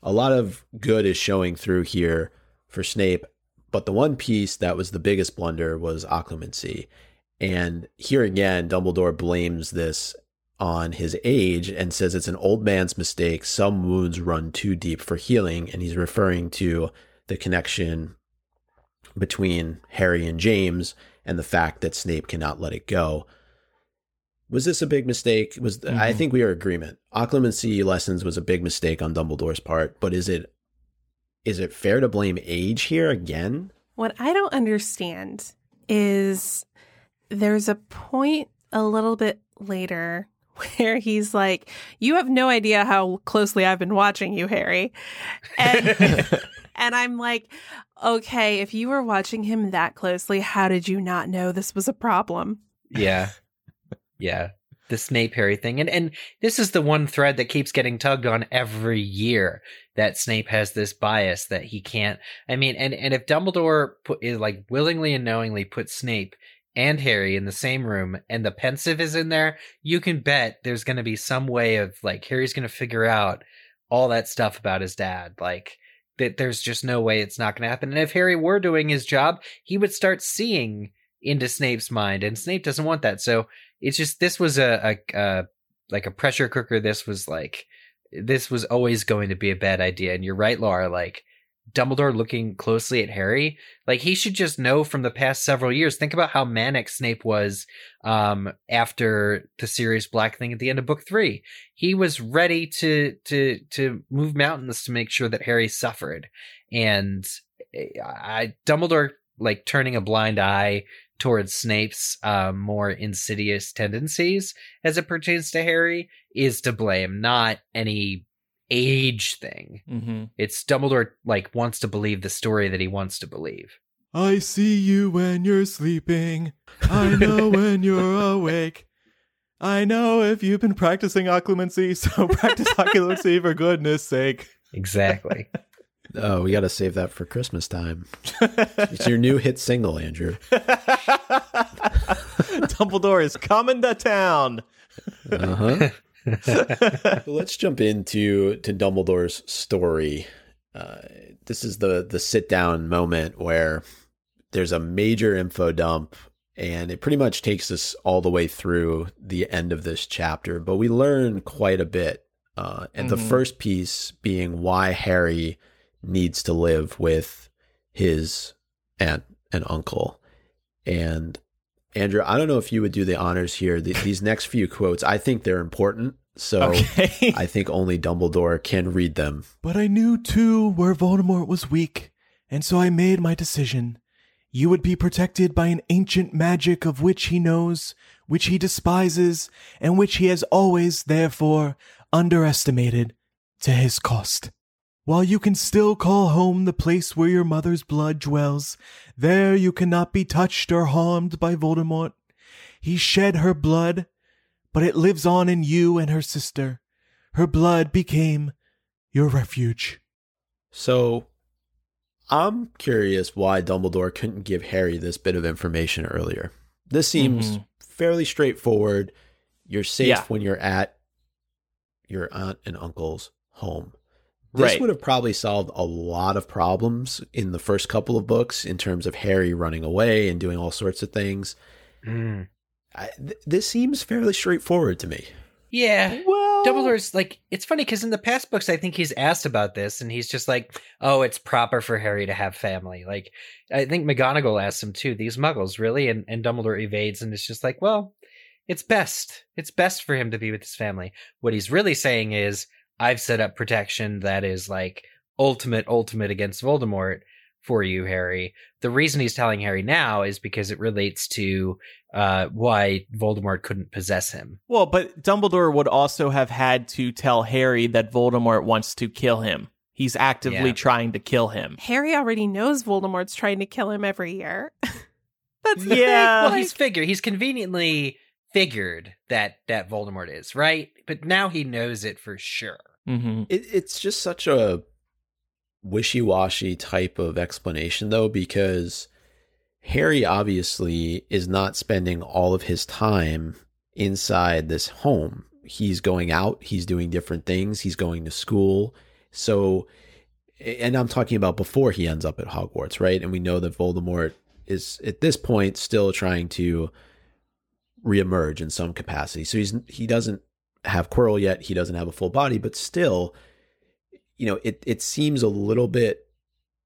a lot of good is showing through here for Snape. But the one piece that was the biggest blunder was occlumency. And here again, Dumbledore blames this on his age and says it's an old man's mistake. Some wounds run too deep for healing. And he's referring to the connection between Harry and James and the fact that Snape cannot let it go. Was this a big mistake? Was mm-hmm. I think we are agreement. Occlumency lessons was a big mistake on Dumbledore's part, but is it is it fair to blame age here again? What I don't understand is there's a point a little bit later where he's like, "You have no idea how closely I've been watching you, Harry," and and I'm like, "Okay, if you were watching him that closely, how did you not know this was a problem?" Yeah, yeah, the Snape Harry thing, and and this is the one thread that keeps getting tugged on every year that Snape has this bias that he can't. I mean, and and if Dumbledore put is like willingly and knowingly put Snape and Harry in the same room and the Pensieve is in there, you can bet there's going to be some way of like Harry's going to figure out all that stuff about his dad. Like that there's just no way it's not going to happen. And if Harry were doing his job, he would start seeing into Snape's mind and Snape doesn't want that. So it's just this was a, a, a like a pressure cooker. This was like this was always going to be a bad idea. And you're right, Laura, like Dumbledore looking closely at Harry, like he should just know from the past several years. Think about how manic Snape was um, after the Sirius Black thing at the end of book three. He was ready to to to move mountains to make sure that Harry suffered, and eh, I Dumbledore like turning a blind eye towards Snape's uh, more insidious tendencies as it pertains to Harry is to blame, not any age thing. Mm-hmm. It's Dumbledore like wants to believe the story that he wants to believe. I see you when you're sleeping. I know when you're awake. I know if you've been practicing occlumency, so practice occlumency for goodness sake. Exactly. oh, we got to save that for Christmas time. it's your new hit single, Andrew. Dumbledore is coming to town. Uh huh. Let's jump into to Dumbledore's story. Uh, this is the the sit down moment where there's a major info dump, and it pretty much takes us all the way through the end of this chapter. But we learn quite a bit, uh, and mm-hmm. the first piece being why Harry needs to live with his aunt and uncle, and Andrew, I don't know if you would do the honors here. The, these next few quotes, I think they're important. So okay. I think only Dumbledore can read them. But I knew too where Voldemort was weak, and so I made my decision. You would be protected by an ancient magic of which he knows, which he despises, and which he has always, therefore, underestimated to his cost. While you can still call home the place where your mother's blood dwells, there you cannot be touched or harmed by Voldemort. He shed her blood, but it lives on in you and her sister. Her blood became your refuge. So, I'm curious why Dumbledore couldn't give Harry this bit of information earlier. This seems mm-hmm. fairly straightforward. You're safe yeah. when you're at your aunt and uncle's home. This right. would have probably solved a lot of problems in the first couple of books in terms of Harry running away and doing all sorts of things. Mm. I, th- this seems fairly straightforward to me. Yeah. Well, Dumbledore's like, it's funny because in the past books, I think he's asked about this and he's just like, oh, it's proper for Harry to have family. Like, I think McGonagall asks him too, these muggles, really? And, and Dumbledore evades and it's just like, well, it's best. It's best for him to be with his family. What he's really saying is, I've set up protection that is like ultimate, ultimate against Voldemort for you, Harry. The reason he's telling Harry now is because it relates to uh, why Voldemort couldn't possess him. Well, but Dumbledore would also have had to tell Harry that Voldemort wants to kill him. He's actively yeah. trying to kill him. Harry already knows Voldemort's trying to kill him every year. That's yeah. Well, he's figure. He's conveniently figured that that Voldemort is right, but now he knows it for sure. Mm-hmm. It, it's just such a wishy-washy type of explanation, though, because Harry obviously is not spending all of his time inside this home. He's going out. He's doing different things. He's going to school. So, and I'm talking about before he ends up at Hogwarts, right? And we know that Voldemort is at this point still trying to reemerge in some capacity. So he's he doesn't have Quirrell yet. He doesn't have a full body, but still, you know, it it seems a little bit.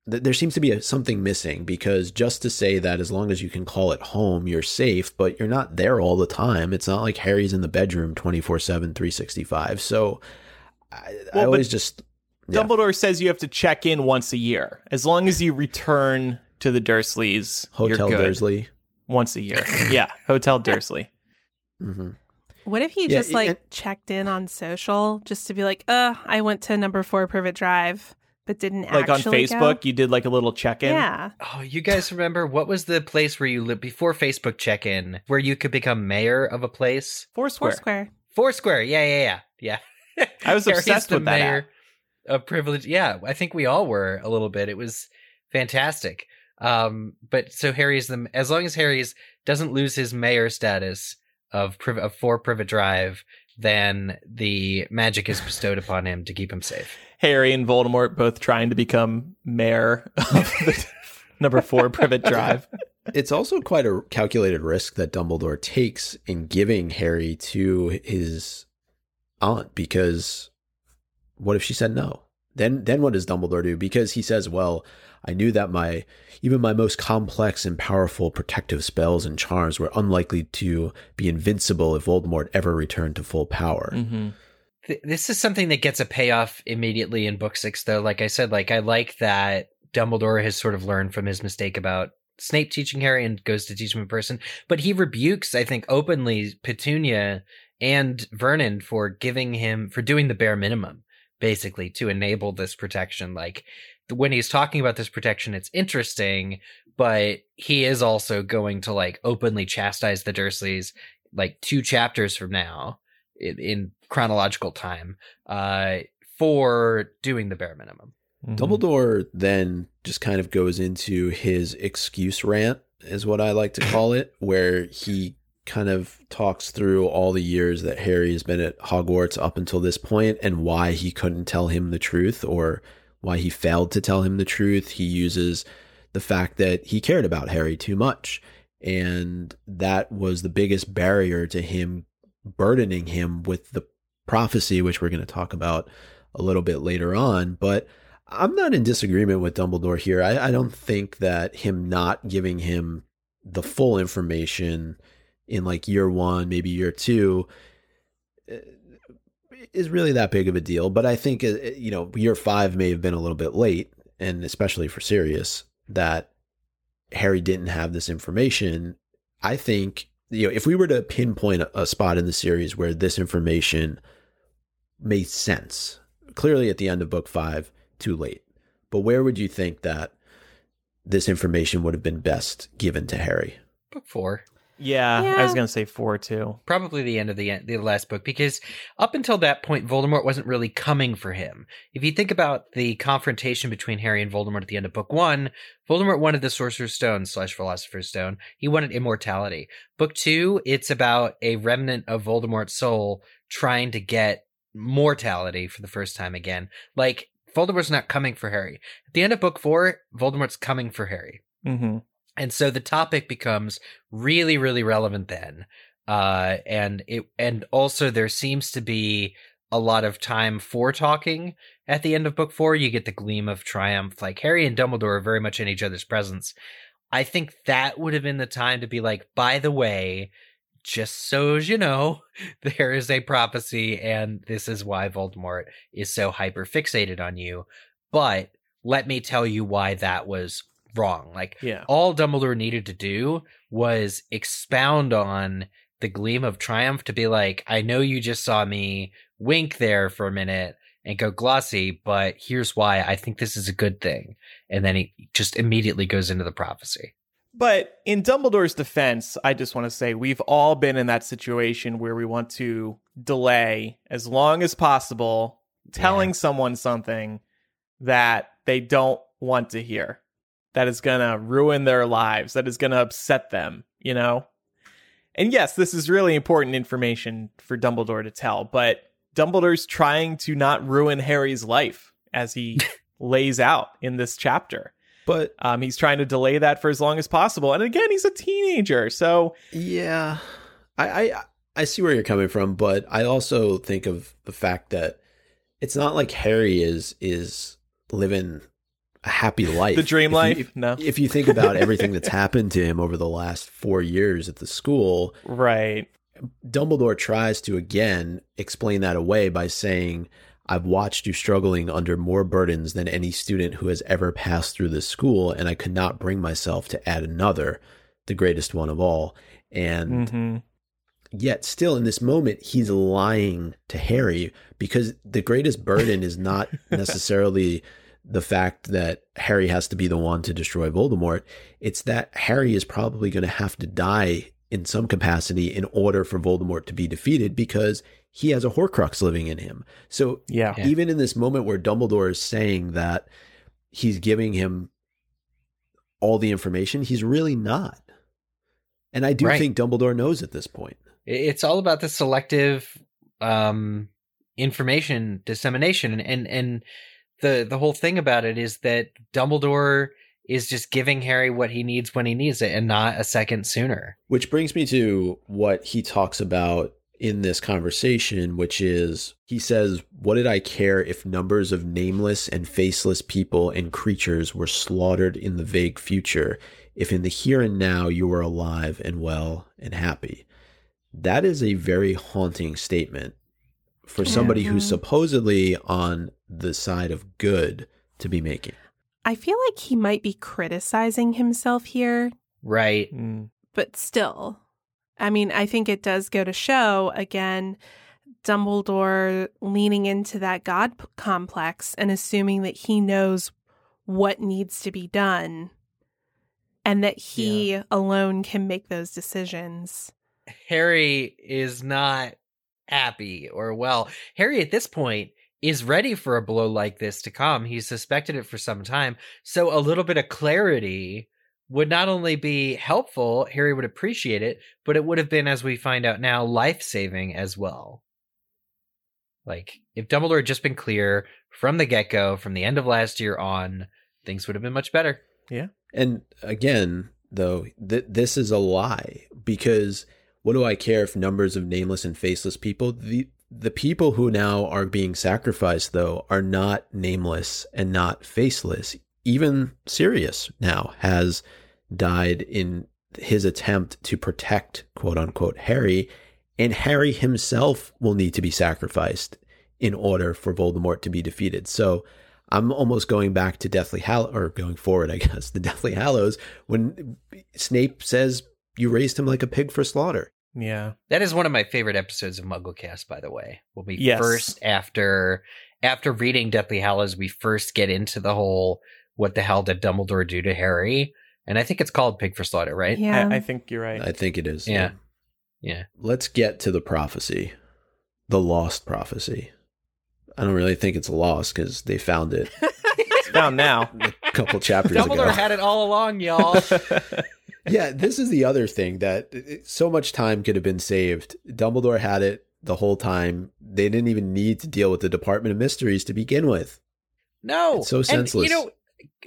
There seems to be a, something missing because just to say that as long as you can call it home, you're safe, but you're not there all the time. It's not like Harry's in the bedroom 24 7, 365. So I, well, I always just. Yeah. Dumbledore says you have to check in once a year. As long as you return to the Dursleys, Hotel Dursley. Once a year. yeah, Hotel Dursley. mm-hmm. What if he yeah, just like it, checked in on social just to be like, uh, I went to number four Privet Drive, but didn't like on Facebook, go? you did like a little check in. Yeah. Oh, you guys remember what was the place where you lived before Facebook check in where you could become mayor of a place? Foursquare. Foursquare. Foursquare. Yeah, yeah, yeah. Yeah. I was obsessed with that. Mayor of privilege. Yeah, I think we all were a little bit. It was fantastic. Um, but so Harry's the as long as Harry's doesn't lose his mayor status, of, Priv- of for Privet Drive, then the magic is bestowed upon him to keep him safe. Harry and Voldemort both trying to become mayor of number four Privet Drive. It's also quite a calculated risk that Dumbledore takes in giving Harry to his aunt because what if she said no? Then then what does Dumbledore do? Because he says, well, I knew that my even my most complex and powerful protective spells and charms were unlikely to be invincible if Voldemort ever returned to full power. Mm-hmm. This is something that gets a payoff immediately in book six, though. Like I said, like I like that Dumbledore has sort of learned from his mistake about Snape teaching Harry and goes to teach him in person. But he rebukes, I think, openly Petunia and Vernon for giving him for doing the bare minimum, basically, to enable this protection. Like when he's talking about this protection, it's interesting, but he is also going to like openly chastise the Dursleys like two chapters from now in, in chronological time uh, for doing the bare minimum. Mm-hmm. Dumbledore then just kind of goes into his excuse rant, is what I like to call it, where he kind of talks through all the years that Harry has been at Hogwarts up until this point and why he couldn't tell him the truth or why he failed to tell him the truth. He uses the fact that he cared about Harry too much. And that was the biggest barrier to him burdening him with the prophecy, which we're going to talk about a little bit later on. But I'm not in disagreement with Dumbledore here. I, I don't think that him not giving him the full information in like year one, maybe year two, eh, is really that big of a deal. But I think uh, you know year five may have been a little bit late, and especially for Sirius that Harry didn't have this information. I think you know if we were to pinpoint a spot in the series where this information made sense, clearly at the end of book five, too late. But where would you think that this information would have been best given to Harry? Book four. Yeah, yeah, I was gonna say four too. Probably the end of the end, the last book because up until that point, Voldemort wasn't really coming for him. If you think about the confrontation between Harry and Voldemort at the end of book one, Voldemort wanted the Sorcerer's Stone slash Philosopher's Stone. He wanted immortality. Book two, it's about a remnant of Voldemort's soul trying to get mortality for the first time again. Like Voldemort's not coming for Harry. At the end of book four, Voldemort's coming for Harry. Mm-hmm. And so the topic becomes really, really relevant then. Uh, and it, and also there seems to be a lot of time for talking at the end of book four. You get the gleam of triumph. Like Harry and Dumbledore are very much in each other's presence. I think that would have been the time to be like, by the way, just so as you know, there is a prophecy, and this is why Voldemort is so hyper fixated on you. But let me tell you why that was wrong. Like yeah. all Dumbledore needed to do was expound on the gleam of triumph to be like, I know you just saw me wink there for a minute and go glossy, but here's why I think this is a good thing. And then he just immediately goes into the prophecy. But in Dumbledore's defense, I just want to say we've all been in that situation where we want to delay as long as possible telling yeah. someone something that they don't want to hear that is going to ruin their lives, that is going to upset them, you know? And yes, this is really important information for Dumbledore to tell, but Dumbledore's trying to not ruin Harry's life as he lays out in this chapter. But Um, he's trying to delay that for as long as possible. And again, he's a teenager, so Yeah, I, I I see where you're coming from, but I also think of the fact that it's not like Harry is is living a happy life, the dream If you- life. If, no, if you think about everything that's happened to him over the last four years at the school, right. Dumbledore tries to again explain that away by saying, I've watched you struggling under more burdens than any student who has ever passed through this school, and I could not bring myself to add another, the greatest one of all. And hmm yet, still in this moment, he's lying to Harry because the greatest burden is not necessarily the fact that Harry has to be the one to destroy Voldemort. It's that Harry is probably going to have to die in some capacity in order for Voldemort to be defeated because he has a Horcrux living in him. So Yeah. Yeah. even in this moment where Dumbledore is saying that he's giving him all the information, he's really not. And I do Right. think Dumbledore knows at this point. It's all about the selective um, information dissemination, and, and and the the whole thing about it is that Dumbledore is just giving Harry what he needs when he needs it, and not a second sooner. Which brings me to what he talks about in this conversation, which is he says, What did I care if numbers of nameless and faceless people and creatures were slaughtered in the vague future, if in the here and now you were alive and well and happy? That is a very haunting statement for somebody who's Mhm. supposedly on the side of good to be making. I feel like he might be criticizing himself here, Right. Mm. but still. I mean, I think it does go to show again Dumbledore leaning into that God complex and assuming that he knows what needs to be done and that he alone can make those decisions. Harry is not happy or well. Harry at this point is ready for a blow like this to come. He's suspected it for some time. So a little bit of clarity would not only be helpful, Harry would appreciate it, but it would have been, as we find out now, life saving as well. Like, if Dumbledore had just been clear from the get go, from the end of last year on, things would have been much better. Yeah. And again, though, th- this is a lie because what do I care if numbers of nameless and faceless people? The the people who now are being sacrificed, though, are not nameless and not faceless. Even Sirius now has died in his attempt to protect quote unquote Harry, and Harry himself will need to be sacrificed in order for Voldemort to be defeated. So I'm almost going back to Deathly Hallows, or going forward, I guess, the Deathly Hallows, when Snape says, You raised him like a pig for slaughter. Yeah. That is one of my favorite episodes of MuggleCast, by the way. When we Yes. first after after reading Deathly Hallows, we first get into the whole what the hell did Dumbledore do to Harry? And I think it's called Pig for Slaughter, right? Yeah. I, I think you're right. I think it is. Yeah. Yeah. Let's get to the prophecy, the lost prophecy. I don't really think it's lost because they found it it's found now. a couple chapters Dumbledore ago. had it all along, y'all. yeah, this is the other thing that uh, so much time could have been saved. Dumbledore had it the whole time. They didn't even need to deal with the Department of Mysteries to begin with. No. It's so And, senseless. you know,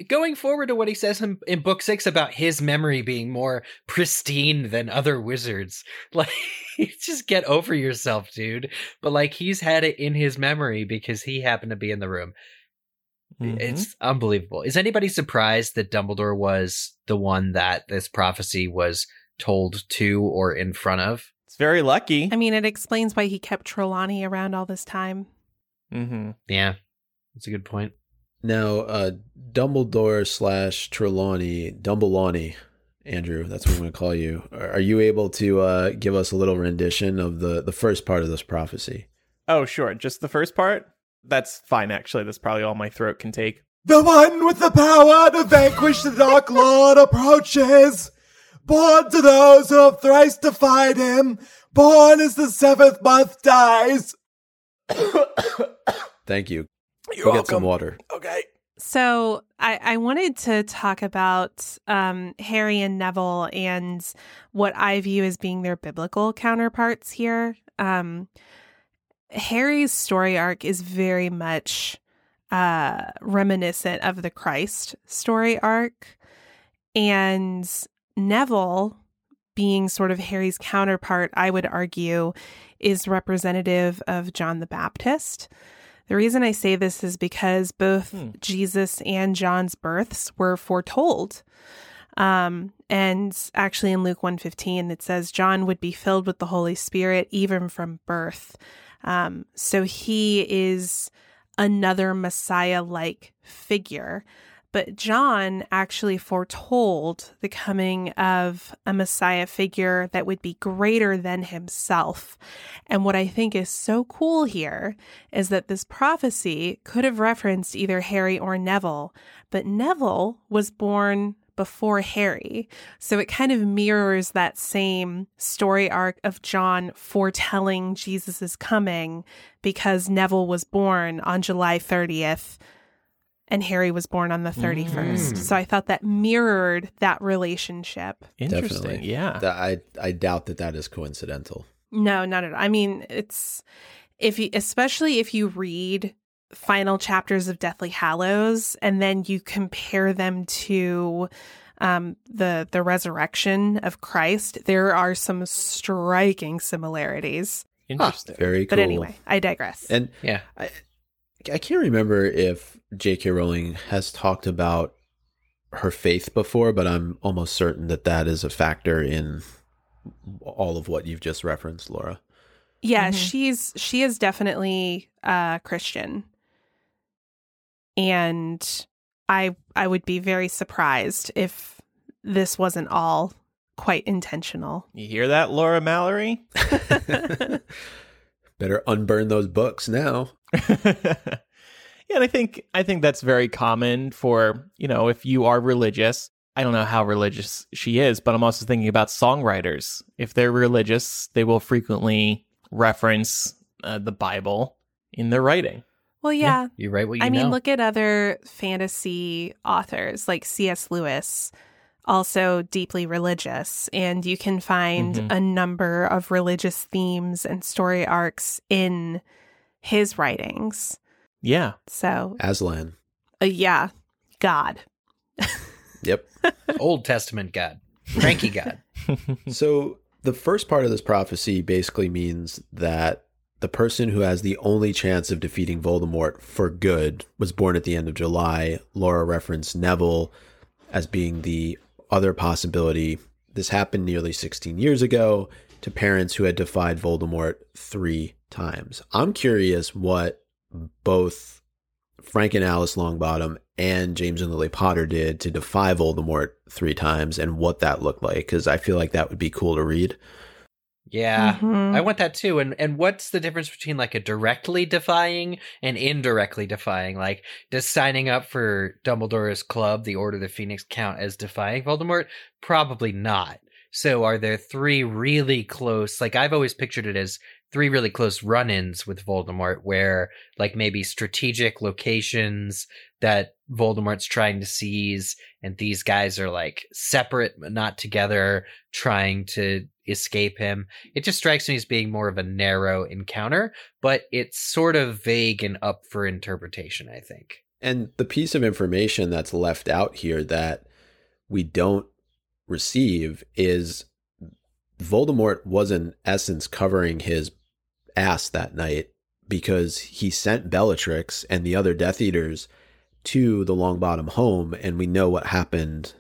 going forward to what he says in, in book six about his memory being more pristine than other wizards, like, just get over yourself, dude. But like, he's had it in his memory because he happened to be in the room. Mhm. It's unbelievable. Is anybody surprised that Dumbledore was the one that this prophecy was told to or in front of? It's very lucky. I mean, it explains why he kept Trelawney around all this time. hmm Yeah, that's a good point. Now, uh, Dumbledore slash Trelawney, Dumbledore, Andrew, that's what I'm going to call you. Are are you able to uh, give us a little rendition of the, the first part of this prophecy? Oh, sure. Just the first part? That's fine, actually. That's probably all my throat can take. The one with the power to vanquish the Dark Lord approaches. Born to those who have thrice defied him, born as the seventh month dies. Thank you. You're Go get some water. Okay. So I, I wanted to talk about um, Harry and Neville and what I view as being their biblical counterparts here. Um, Harry's story arc is very much uh, reminiscent of the Christ story arc. And Neville, being sort of Harry's counterpart, I would argue, is representative of John the Baptist. The reason I say this is because both Hmm. Jesus and John's births were foretold. Um, and actually in Luke 115, it says John would be filled with the Holy Spirit even from birth. Um, so he is another Messiah like figure. But John actually foretold the coming of a Messiah figure that would be greater than himself. And what I think is so cool here is that this prophecy could have referenced either Harry or Neville, but Neville was born before Harry. So it kind of mirrors that same story arc of John foretelling Jesus' coming because Neville was born on July 30th and Harry was born on the 31st. Mm. So I thought that mirrored that relationship. Interesting. Definitely. Yeah. I I doubt that that is coincidental. No, not at all. I mean, it's if you especially if you read final chapters of Deathly Hallows and then you compare them to um the the resurrection of Christ, there are some striking similarities. Interesting. Very cool. But anyway, I digress. and Yeah. I I can't remember if J.K. Rowling has talked about her faith before, but I'm almost certain that that is a factor in all of what you've just referenced, Laura. yeah, Mhm. she's she is definitely uh Christian. And I I would be very surprised if this wasn't all quite intentional. You hear that, Laura Mallory? Better unburn those books now. yeah, and I think I think that's very common for, you know, if you are religious. I don't know how religious she is, but I'm also thinking about songwriters. If they're religious, they will frequently reference uh, the Bible in their writing. Well, yeah. You write what you I mean, look at other fantasy authors like C.S. Lewis, also deeply religious, and you can find Mhm. a number of religious themes and story arcs in his writings. Yeah. So, Aslan. uh, yeah, God. Yep. Old Testament God, Frankie God. so the first part of this prophecy basically means that the person who has the only chance of defeating Voldemort for good was born at the end of July. Laura referenced Neville as being the other possibility. This happened nearly 16 years ago to parents who had defied Voldemort three times. I'm curious what both Frank and Alice Longbottom and James and Lily Potter did to defy Voldemort three times and what that looked like because I feel like that would be cool to read. Yeah. Mhm. I want that too. And and what's the difference between like a directly defying and indirectly defying? Like, does signing up for Dumbledore's club, the Order of the Phoenix, count as defying Voldemort? Probably not. So are there three really close like I've always pictured it as three really close run-ins with Voldemort where like maybe strategic locations that Voldemort's trying to seize and these guys are like separate but not together trying to escape him. It just strikes me as being more of a narrow encounter, but it's sort of vague and up for interpretation, I think. And the piece of information that's left out here that we don't receive is Voldemort was in essence covering his ass that night because he sent Bellatrix and the other Death Eaters to the Longbottom home, and we know what happened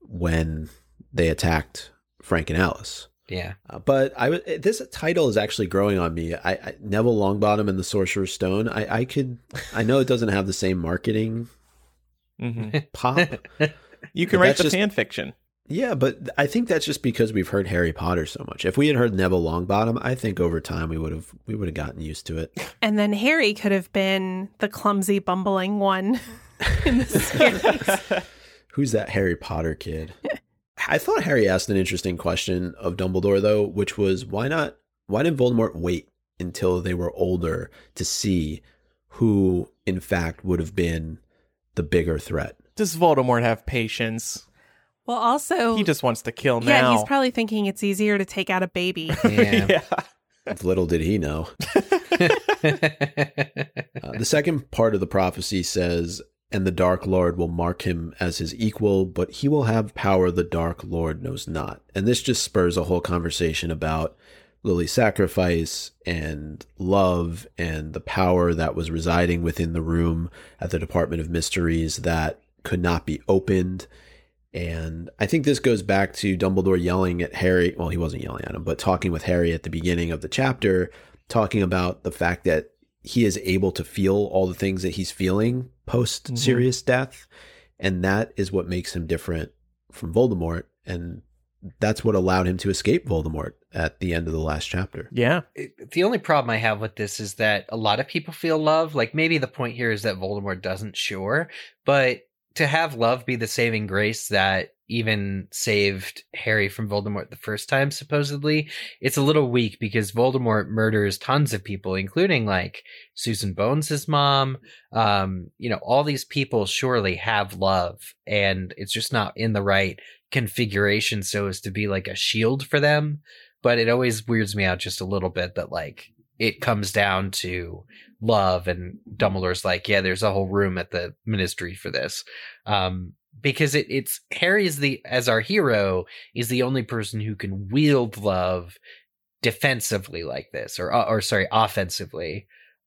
when they attacked Frank and Alice. Yeah. Uh, but I w- this title is actually growing on me. I, I Neville Longbottom and the Sorcerer's Stone. I, I could I know it doesn't have the same marketing hmm pop. You can write that's the just- fan fiction. yeah, but I think that's just because we've heard Harry Potter so much. If we had heard Neville Longbottom, I think over time we would have we would have gotten used to it. And then Harry could have been the clumsy, bumbling one in the series. Who's that Harry Potter kid? I thought Harry asked an interesting question of Dumbledore though, which was why not why did Voldemort wait until they were older to see who in fact would have been the bigger threat? Does Voldemort have patience? well, also, He just wants to kill yeah, now. Yeah, he's probably thinking it's easier to take out a baby. Yeah. yeah. Little did he know. Uh, the second part of the prophecy says, And the Dark Lord will mark him as his equal, but he will have power the Dark Lord knows not. And this just spurs a whole conversation about Lily's sacrifice and love and the power that was residing within the room at the Department of Mysteries that could not be opened. And I think this goes back to Dumbledore yelling at Harry. Well, he wasn't yelling at him, but talking with Harry at the beginning of the chapter, talking about the fact that he is able to feel all the things that he's feeling post Sirius death. And that is what makes him different from Voldemort. And that's what allowed him to escape Voldemort at the end of the last chapter. Yeah. It- the only problem I have with this is that a lot of people feel love. Like maybe the point here is that Voldemort doesn't, sure, but to have love be the saving grace that even saved Harry from Voldemort the first time, supposedly, it's a little weak because Voldemort murders tons of people, including like Susan Bones' mom. Um, you know, all these people surely have love, and it's just not in the right configuration so as to be like a shield for them but it always weirds me out just a little bit that like it comes down to love and Dumbledore's like, yeah, there's a whole room at the ministry for this. Um, because it, it's Harry is the as our hero is the only person who can wield love defensively like this or or sorry offensively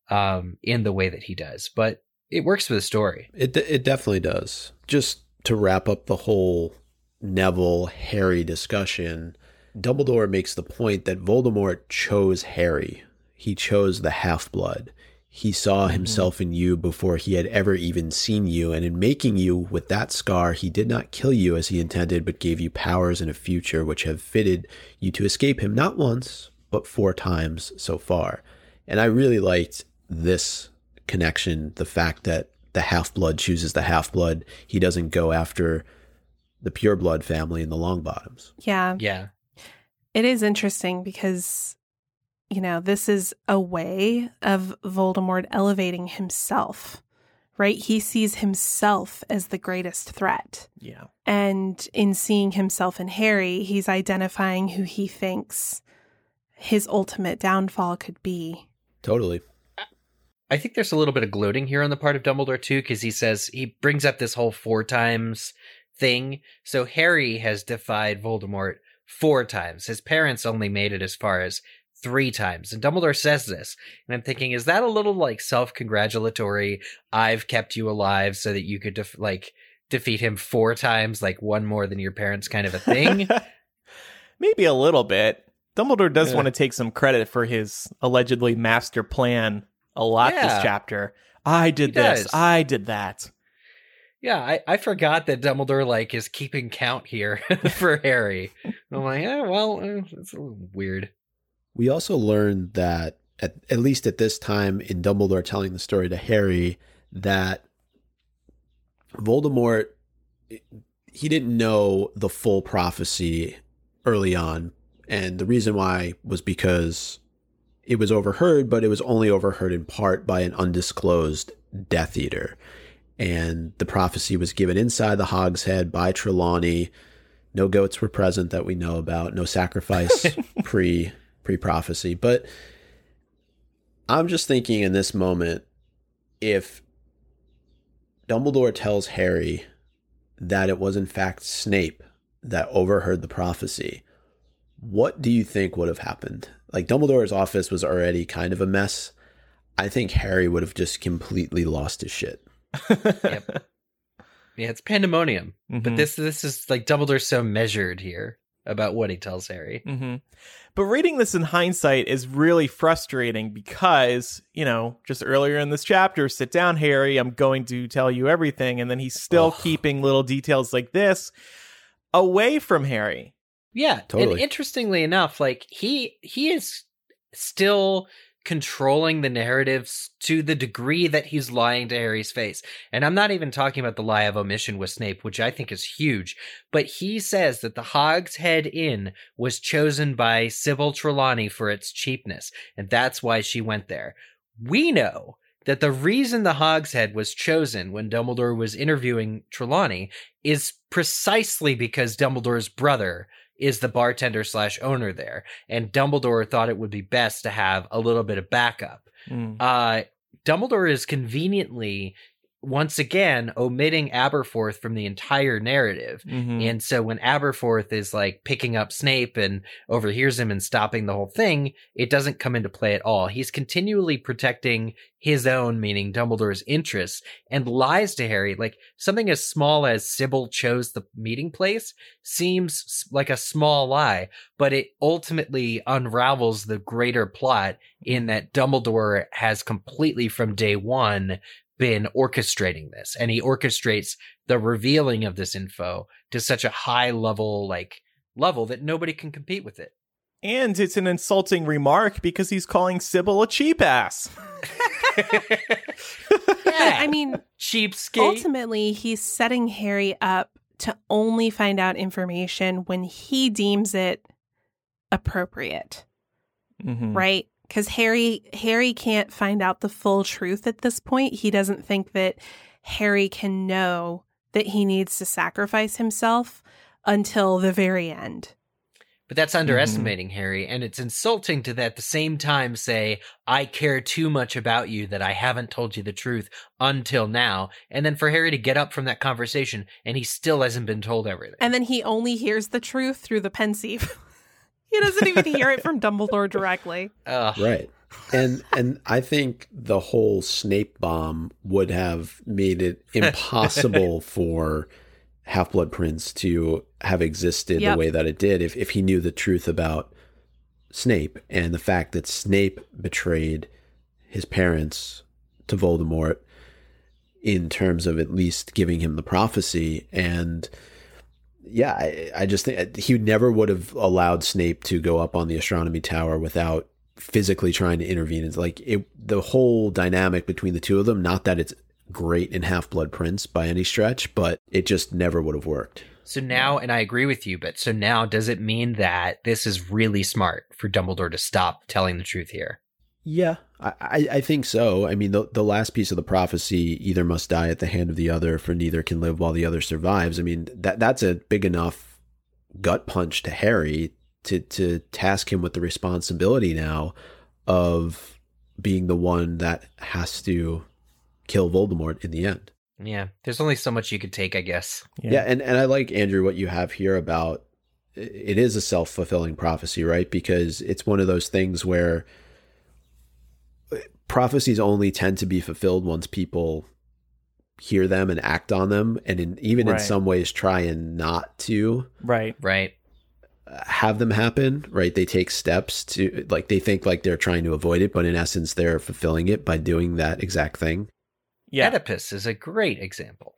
um in the way that he does but it works for the story It it definitely does. Just to wrap up the whole Neville Harry discussion, Dumbledore makes the point that Voldemort chose Harry. He chose the half-blood. He saw mm-hmm. himself in you before he had ever even seen you, and in making you with that scar, he did not kill you as he intended, but gave you powers and a future which have fitted you to escape him not once, but four times so far. And I really liked this connection, the fact that the half blood chooses the half blood. He doesn't go after the pure blood family and the Longbottoms. Yeah. yeah It is interesting because, you know, this is a way of Voldemort elevating himself, right? He sees himself as the greatest threat. Yeah. And in seeing himself in Harry, he's identifying who he thinks his ultimate downfall could be. Totally. I think there's a little bit of gloating here on the part of Dumbledore too, because he says he brings up this whole four times thing. So Harry has defied Voldemort four times. His parents only made it as far as three times. And Dumbledore says this. And I'm thinking, is that a little like self congratulatory? I've kept you alive so that you could def- like defeat him four times, like one more than your parents kind of a thing. Maybe a little bit. Dumbledore does Yeah. want to take some credit for his allegedly master plan a lot Yeah. this chapter. I did He this. does. I did that. yeah, I, I forgot that Dumbledore like is keeping count here for Harry. I'm like, yeah, well, eh, it's a little weird. We also learned that, at, at least at this time in Dumbledore telling the story to Harry, that Voldemort, he didn't know the full prophecy early on. And the reason why was because it was overheard, but it was only overheard in part by an undisclosed Death Eater. And the prophecy was given inside the Hogshead by Trelawney. No goats were present that we know about. No sacrifice pre pre prophecy. But I'm just thinking in this moment, if Dumbledore tells Harry that it was in fact Snape that overheard the prophecy, what do you think would have happened? Like Dumbledore's office was already kind of a mess. I think Harry would have just completely lost his shit. Yep. Yeah, it's pandemonium. But Mhm. this this is like Dumbledore's so measured here about what he tells Harry. hmm But reading this in hindsight is really frustrating because, you know, just earlier in this chapter, sit down, Harry, I'm going to tell you everything. And then he's still Ugh. keeping little details like this away from Harry. Yeah, and Totally. interestingly enough, like he he is still controlling the narratives to the degree that he's lying to Harry's face. And I'm not even talking about the lie of omission with Snape, which I think is huge, but he says that the Hogshead Inn was chosen by Sybil Trelawney for its cheapness, and that's why she went there. We know that the reason the Hogshead was chosen when Dumbledore was interviewing Trelawney is precisely because Dumbledore's brother is the bartender slash owner there. And Dumbledore thought it would be best to have a little bit of backup. Mm. Uh, Dumbledore is conveniently once again omitting Aberforth from the entire narrative. Mhm. And so when Aberforth is like picking up Snape and overhears him and stopping the whole thing, it doesn't come into play at all. He's continually protecting his own, meaning Dumbledore's interests, and lies to Harry. Like something as small as Sybil chose the meeting place seems like a small lie, but it ultimately unravels the greater plot in that Dumbledore has completely from day one been orchestrating this and he orchestrates the revealing of this info to such a high level like level that nobody can compete with it And it's an insulting remark because he's calling Sybil a cheap ass. I mean, cheapskate ultimately, he's setting Harry up to only find out information when he deems it appropriate, Mhm. right? Because Harry Harry can't find out the full truth at this point. He doesn't think that Harry can know that he needs to sacrifice himself until the very end. but that's mm-hmm. underestimating harry and it's insulting to at the same time say i care too much about you that i haven't told you the truth until now and then for harry to get up from that conversation and he still hasn't been told everything And then he only hears the truth through the pensieve. he doesn't even hear it from Dumbledore directly. Ugh. Right. And and I think the whole Snape bomb would have made it impossible for Half Blood Prince to have existed Yep. the way that it did if, if he knew the truth about Snape and the fact that Snape betrayed his parents to Voldemort in terms of at least giving him the prophecy and yeah, I, I just think uh, he never would have allowed Snape to go up on the astronomy tower without physically trying to intervene. It's like it, the whole dynamic between the two of them. Not that it's great in Half Blood Prince by any stretch, but it just never would have worked. So now, and I agree with you, but so now does it mean that this is really smart for Dumbledore to stop telling the truth here? Yeah, I, I, I think so. I mean, the the last piece of the prophecy either must die at the hand of the other, for neither can live while the other survives. I mean, that that's a big enough gut punch to Harry to to task him with the responsibility now of being the one that has to kill Voldemort in the end. Yeah, there's only so much you could take, I guess. Yeah, and, and I like Andrew what you have here about it is a self fulfilling prophecy, right? Because it's one of those things where prophecies only tend to be fulfilled once people hear them and act on them, and in, even in some ways try and not to Right. Right. have them happen. Right? They take steps to like they think like they're trying to avoid it, but in essence they're fulfilling it by doing that exact thing. Yeah. Oedipus is a great example.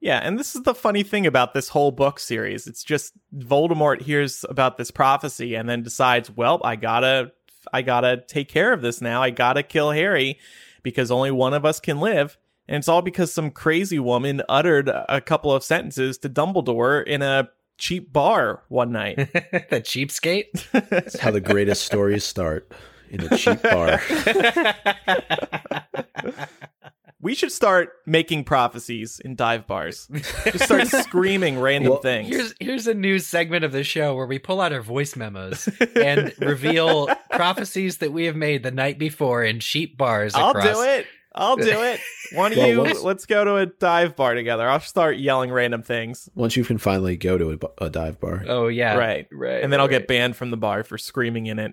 Yeah, and this is the funny thing about this whole book series. It's just Voldemort hears about this prophecy and then decides, well, I gotta, I gotta take care of this now. I gotta kill Harry because only one of us can live. And it's all because some crazy woman uttered a couple of sentences to Dumbledore in a cheap bar one night. the cheapskate. That's how the greatest stories start in a cheap bar. we should start making prophecies in dive bars. Just start screaming random Well, things. Here's here's a new segment of the show where we pull out our voice memos and reveal prophecies that we have made the night before in cheap bars. I'll across- do it. I'll do it. One of Well, you, once- let's go to a dive bar together. I'll start yelling random things. Once you can finally go to a, a dive bar. Oh yeah, Right. right. And then I'll right. get banned from the bar for screaming in it Yeah,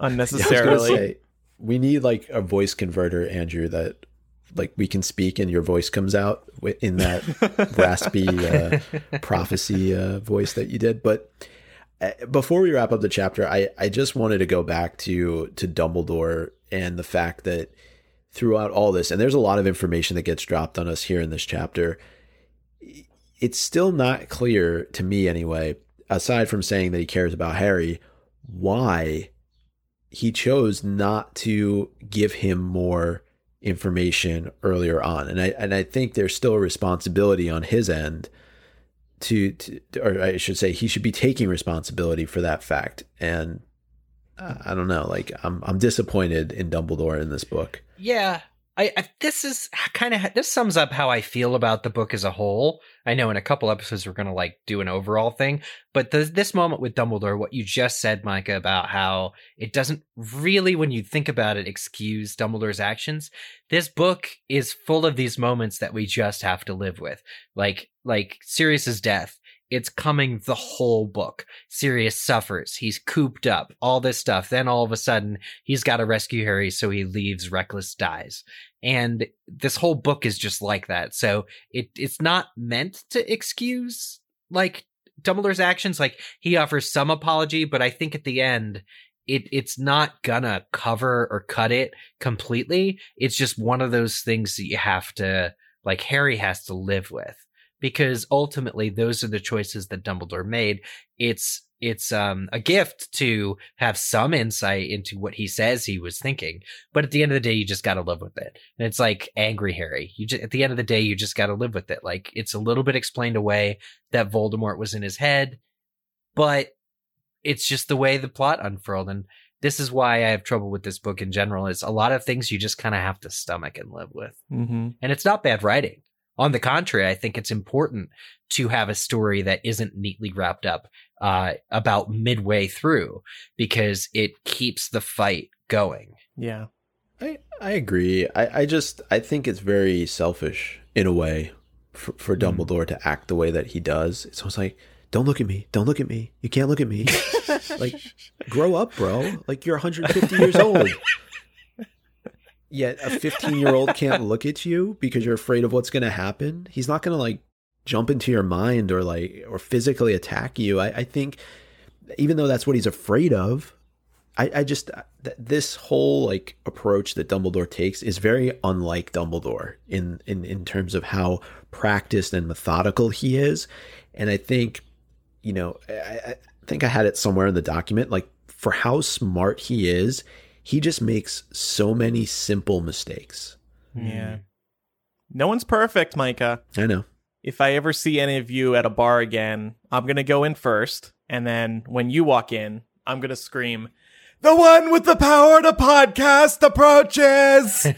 I was unnecessarily. say, we need like a voice converter, Andrew, that like we can speak and your voice comes out in that raspy uh, prophecy uh, voice that you did. But uh, before we wrap up the chapter, I, I just wanted to go back to to Dumbledore and the fact that throughout all this, and there's a lot of information that gets dropped on us here in this chapter. It's still not clear to me, anyway, aside from saying that he cares about Harry, why he chose not to give him more information earlier on. And i and i think there's still a responsibility on his end to, to or i should say he should be taking responsibility for that fact. And uh, i don't know like i'm i'm disappointed in dumbledore in this book. Yeah, I, I this is kind of this sums up how I feel about the book as a whole. I know in a couple episodes we're to like do an overall thing, but the, this moment with Dumbledore, what you just said, Micah, about how it doesn't really, when you think about it, excuse Dumbledore's actions. This book is full of these moments that we just have to live with, like like Sirius's death it's coming the whole book. Sirius suffers. He's cooped up, all this stuff. Then all of a sudden, he's got to rescue Harry, so he leaves. Reckless dies. And this whole book is just like that. So it it's not meant to excuse like Dumbledore's actions. Like he offers some apology, but I think at the end, it it's not gonna cover or cut it completely. It's just one of those things that you have to like Harry has to live with because ultimately those are the choices that Dumbledore made. It's it's um, a gift to have some insight into what he says he was thinking, but at the end of the day, you just got to live with it. And it's like angry Harry. You just, at the end of the day, you just got to live with it. Like it's a little bit explained away that Voldemort was in his head, but it's just the way the plot unfurled. And this is why I have trouble with this book in general. Is a lot of things you just kind of have to stomach and live with, Mm-hmm. and it's not bad writing. On the contrary, I think it's important to have a story that isn't neatly wrapped up uh, about midway through because it keeps the fight going. Yeah. I, I agree. I, I just I think it's very selfish in a way for, for Dumbledore to act the way that he does. It's almost like, don't look at me. Don't look at me. You can't look at me. like, grow up, bro. Like you're 150 years old. Yet a 15 year old can't look at you because you're afraid of what's going to happen. He's not going to like jump into your mind or like or physically attack you. I, I think even though that's what he's afraid of, I, I just uh, th- this whole like approach that Dumbledore takes is very unlike Dumbledore in in in terms of how practiced and methodical he is, and I think you know I, I think I had it somewhere in the document like for how smart he is, he just makes so many simple mistakes. Yeah. No one's perfect, Micah. I know. If I ever see any of you at a bar again, I'm going to go in first. And then when you walk in, I'm going to scream, The one with the power to podcast approaches.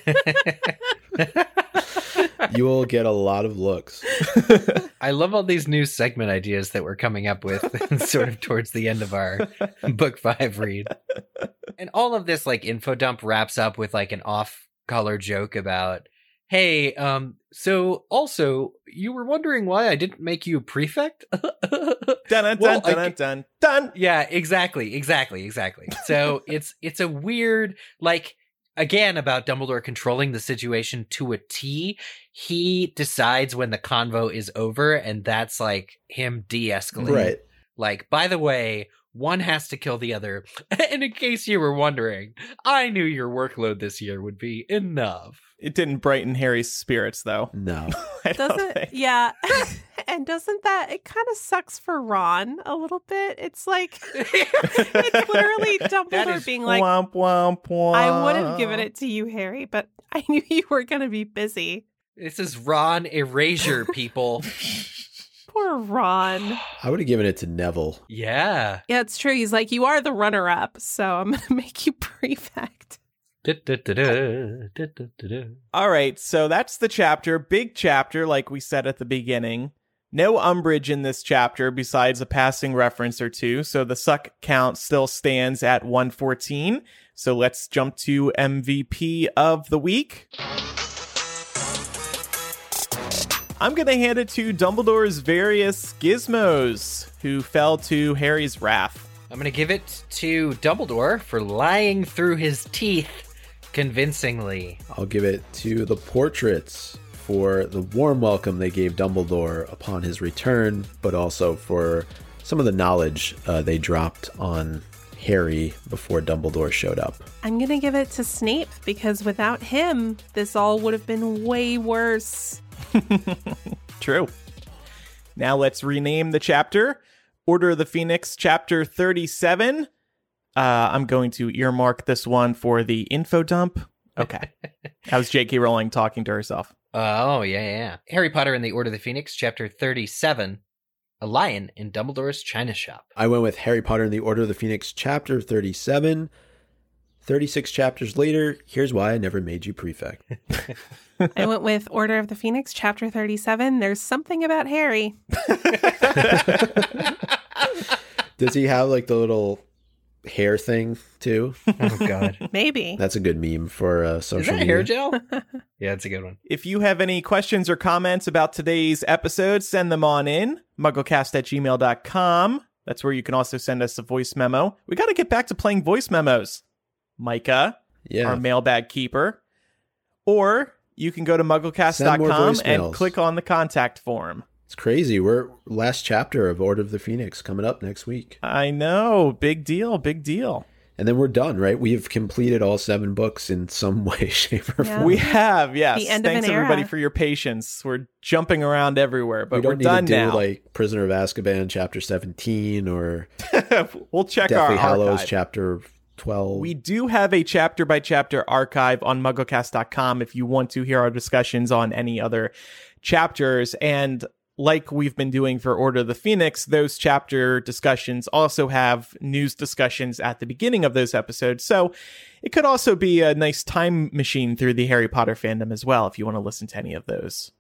You will get a lot of looks. I love all these new segment ideas that we're coming up with sort of towards the end of our book five read. And all of this like info dump wraps up with like an off color joke about, hey, um, so also you were wondering why I didn't make you a prefect? dun dun Well, dun I dun dun dun. yeah, exactly, exactly, exactly. So it's it's a weird like again about Dumbledore controlling the situation to a T. He decides when the convo is over, and that's like him de-escalating. Right. Like, by the way, one has to kill the other. and in case you were wondering, I knew your workload this year would be enough. It didn't brighten Harry's spirits, though. No. Doesn't think. yeah. and doesn't that it kind of sucks for Ron a little bit? It's like it's literally Dumbledore is being like, womp womp womp. I would have given it to you, Harry, but I knew you were gonna be busy. this is Ron Erasure, people. Poor Ron. I would have given it to Neville. yeah. Yeah, it's true. He's like, You are the runner up, so I'm gonna make you prefect. All right, so that's the chapter. Big chapter, like we said at the beginning. No Umbridge in this chapter besides a passing reference or two, so the suck count still stands at 114. So let's jump to MVP of the week. I'm going to hand it to Dumbledore's various gizmos who fell to Harry's wrath. I'm going to give it to Dumbledore for lying through his teeth convincingly. I'll give it to the portraits for the warm welcome they gave Dumbledore upon his return, but also for some of the knowledge uh, they dropped on Harry before Dumbledore showed up. I'm gonna give it to Snape because without him, this all would have been way worse. True. Now let's rename the chapter. Order of the Phoenix, chapter 37. Uh, I'm going to earmark this one for the info dump. Okay. that was J.K. Rowling talking to herself. Oh, yeah, yeah, yeah. Harry Potter and the Order of the Phoenix, chapter 37 A Lion in Dumbledore's China Shop. I went with Harry Potter and the Order of the Phoenix, chapter 37. 36 chapters later, here's why I never made you prefect. I went with Order of the Phoenix, chapter 37. There's something about Harry. Does he have like the little hair thing too? Oh God, Maybe. That's a good meme for uh, social is that media. hair gel? yeah, it's a good one. If you have any questions or comments about today's episode, send them on in. Mugglecast at gmail.com. That's where you can also send us a voice memo. We got to get back to playing voice memos. Micah, Yeah. our mailbag keeper. Or you can go to Send more mugglecast.com and click on the contact form. It's crazy. We're last chapter of Order of the Phoenix coming up next week. I know. Big deal. Big deal. And then we're done, right? We've completed all seven books in some way, shape, or Yeah. form. We have, yes. The end of Thanks an everybody era. for your patience. We're jumping around everywhere, but we don't we're need done to do now. like Prisoner of Azkaban chapter 17 or we'll check Deathly our Hallows archive. chapter 12. We do have a chapter by chapter archive on mugglecast.com if you want to hear our discussions on any other chapters. And like we've been doing for Order of the Phoenix, those chapter discussions also have news discussions at the beginning of those episodes. So it could also be a nice time machine through the Harry Potter fandom as well if you want to listen to any of those.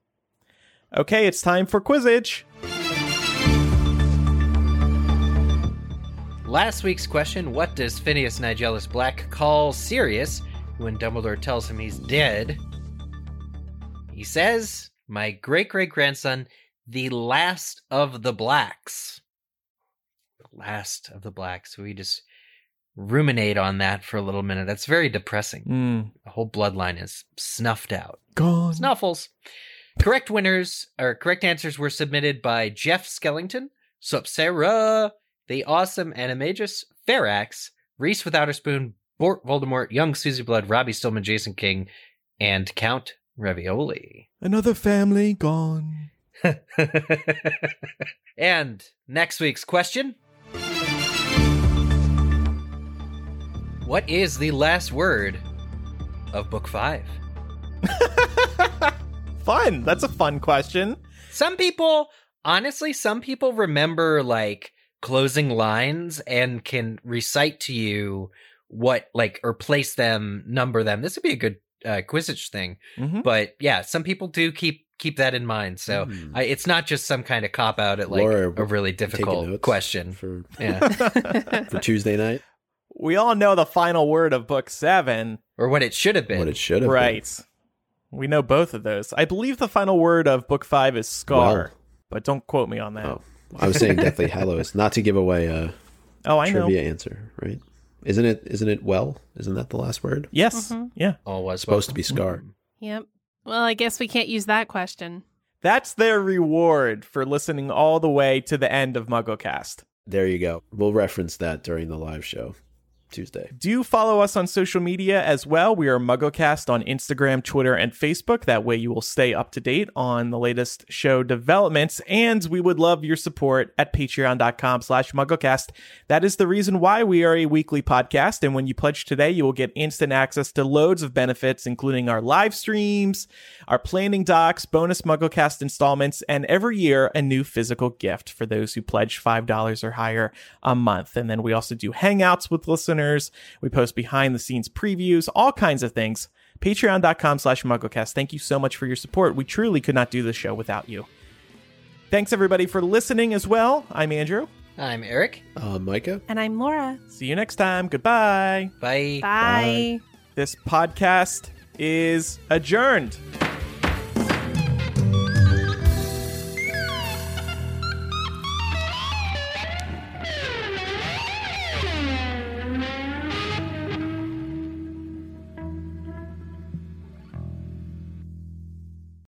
Okay, it's time for Quizzitch. Last week's question: What does Phineas Nigellus Black call Sirius when Dumbledore tells him he's dead? He says, "My great great grandson, the last of the blacks." The last of the blacks. We just ruminate on that for a little minute. That's very depressing. Mm, The whole bloodline is snuffed out. gone. Snuffles. Correct winners or correct answers were submitted by Jeff Skellington, Sup Sarah, the awesome Animagus, Farax, Reese Without a Spoon, Bort Voldemort, Young Susie Blood, Robbie Stillman, Jason King, and Count Ravioli. Another family gone. and next week's question What is the last word of Book 5? Fun. That's a fun question. Some people, honestly, some people remember like closing lines and can recite to you what, like, or place them, number them. This would be a good uh, thing. Mhm. But yeah, some people do keep keep that in mind. So Hmm. I, it's not just some kind of cop out at like Laura, a really difficult question. for Yeah, for Tuesday night. we all know the final word of book seven. or what it should have been. What it should have been Right. We know both of those. I believe the final word of book five is scar, Well. but don't quote me on that. Oh, I was saying Deathly Hallows, not to give away a Oh, I know. trivia answer, right? Isn't it? Isn't it? Well, isn't that the last word? Yes. Mhm. Yeah. All was Supposed to be Scar. Yep. Well, I guess we can't use that question. That's their reward for listening all the way to the end of MuggleCast. There you go. We'll reference that during the live show Tuesday. Do follow us on social media as well. We are MuggleCast on Instagram, Twitter, and Facebook. That way you will stay up to date on the latest show developments. And we would love your support at patreon.com slash MuggleCast. That is the reason why we are a weekly podcast. And when you pledge today, you will get instant access to loads of benefits, including our live streams, our planning docs, bonus MuggleCast installments, and every year a new physical gift for those who pledge $5 or higher a month. And then we also do hangouts with listeners. We post behind the scenes previews, all kinds of things. Patreon.com slash MuggleCast. Thank you so much for your support. We truly could not do this show without you. Thanks everybody for listening as well. I'm Andrew. I'm Eric. Uh, Micah? And I'm Laura. See you next time. Goodbye. Bye. Bye. This podcast is adjourned.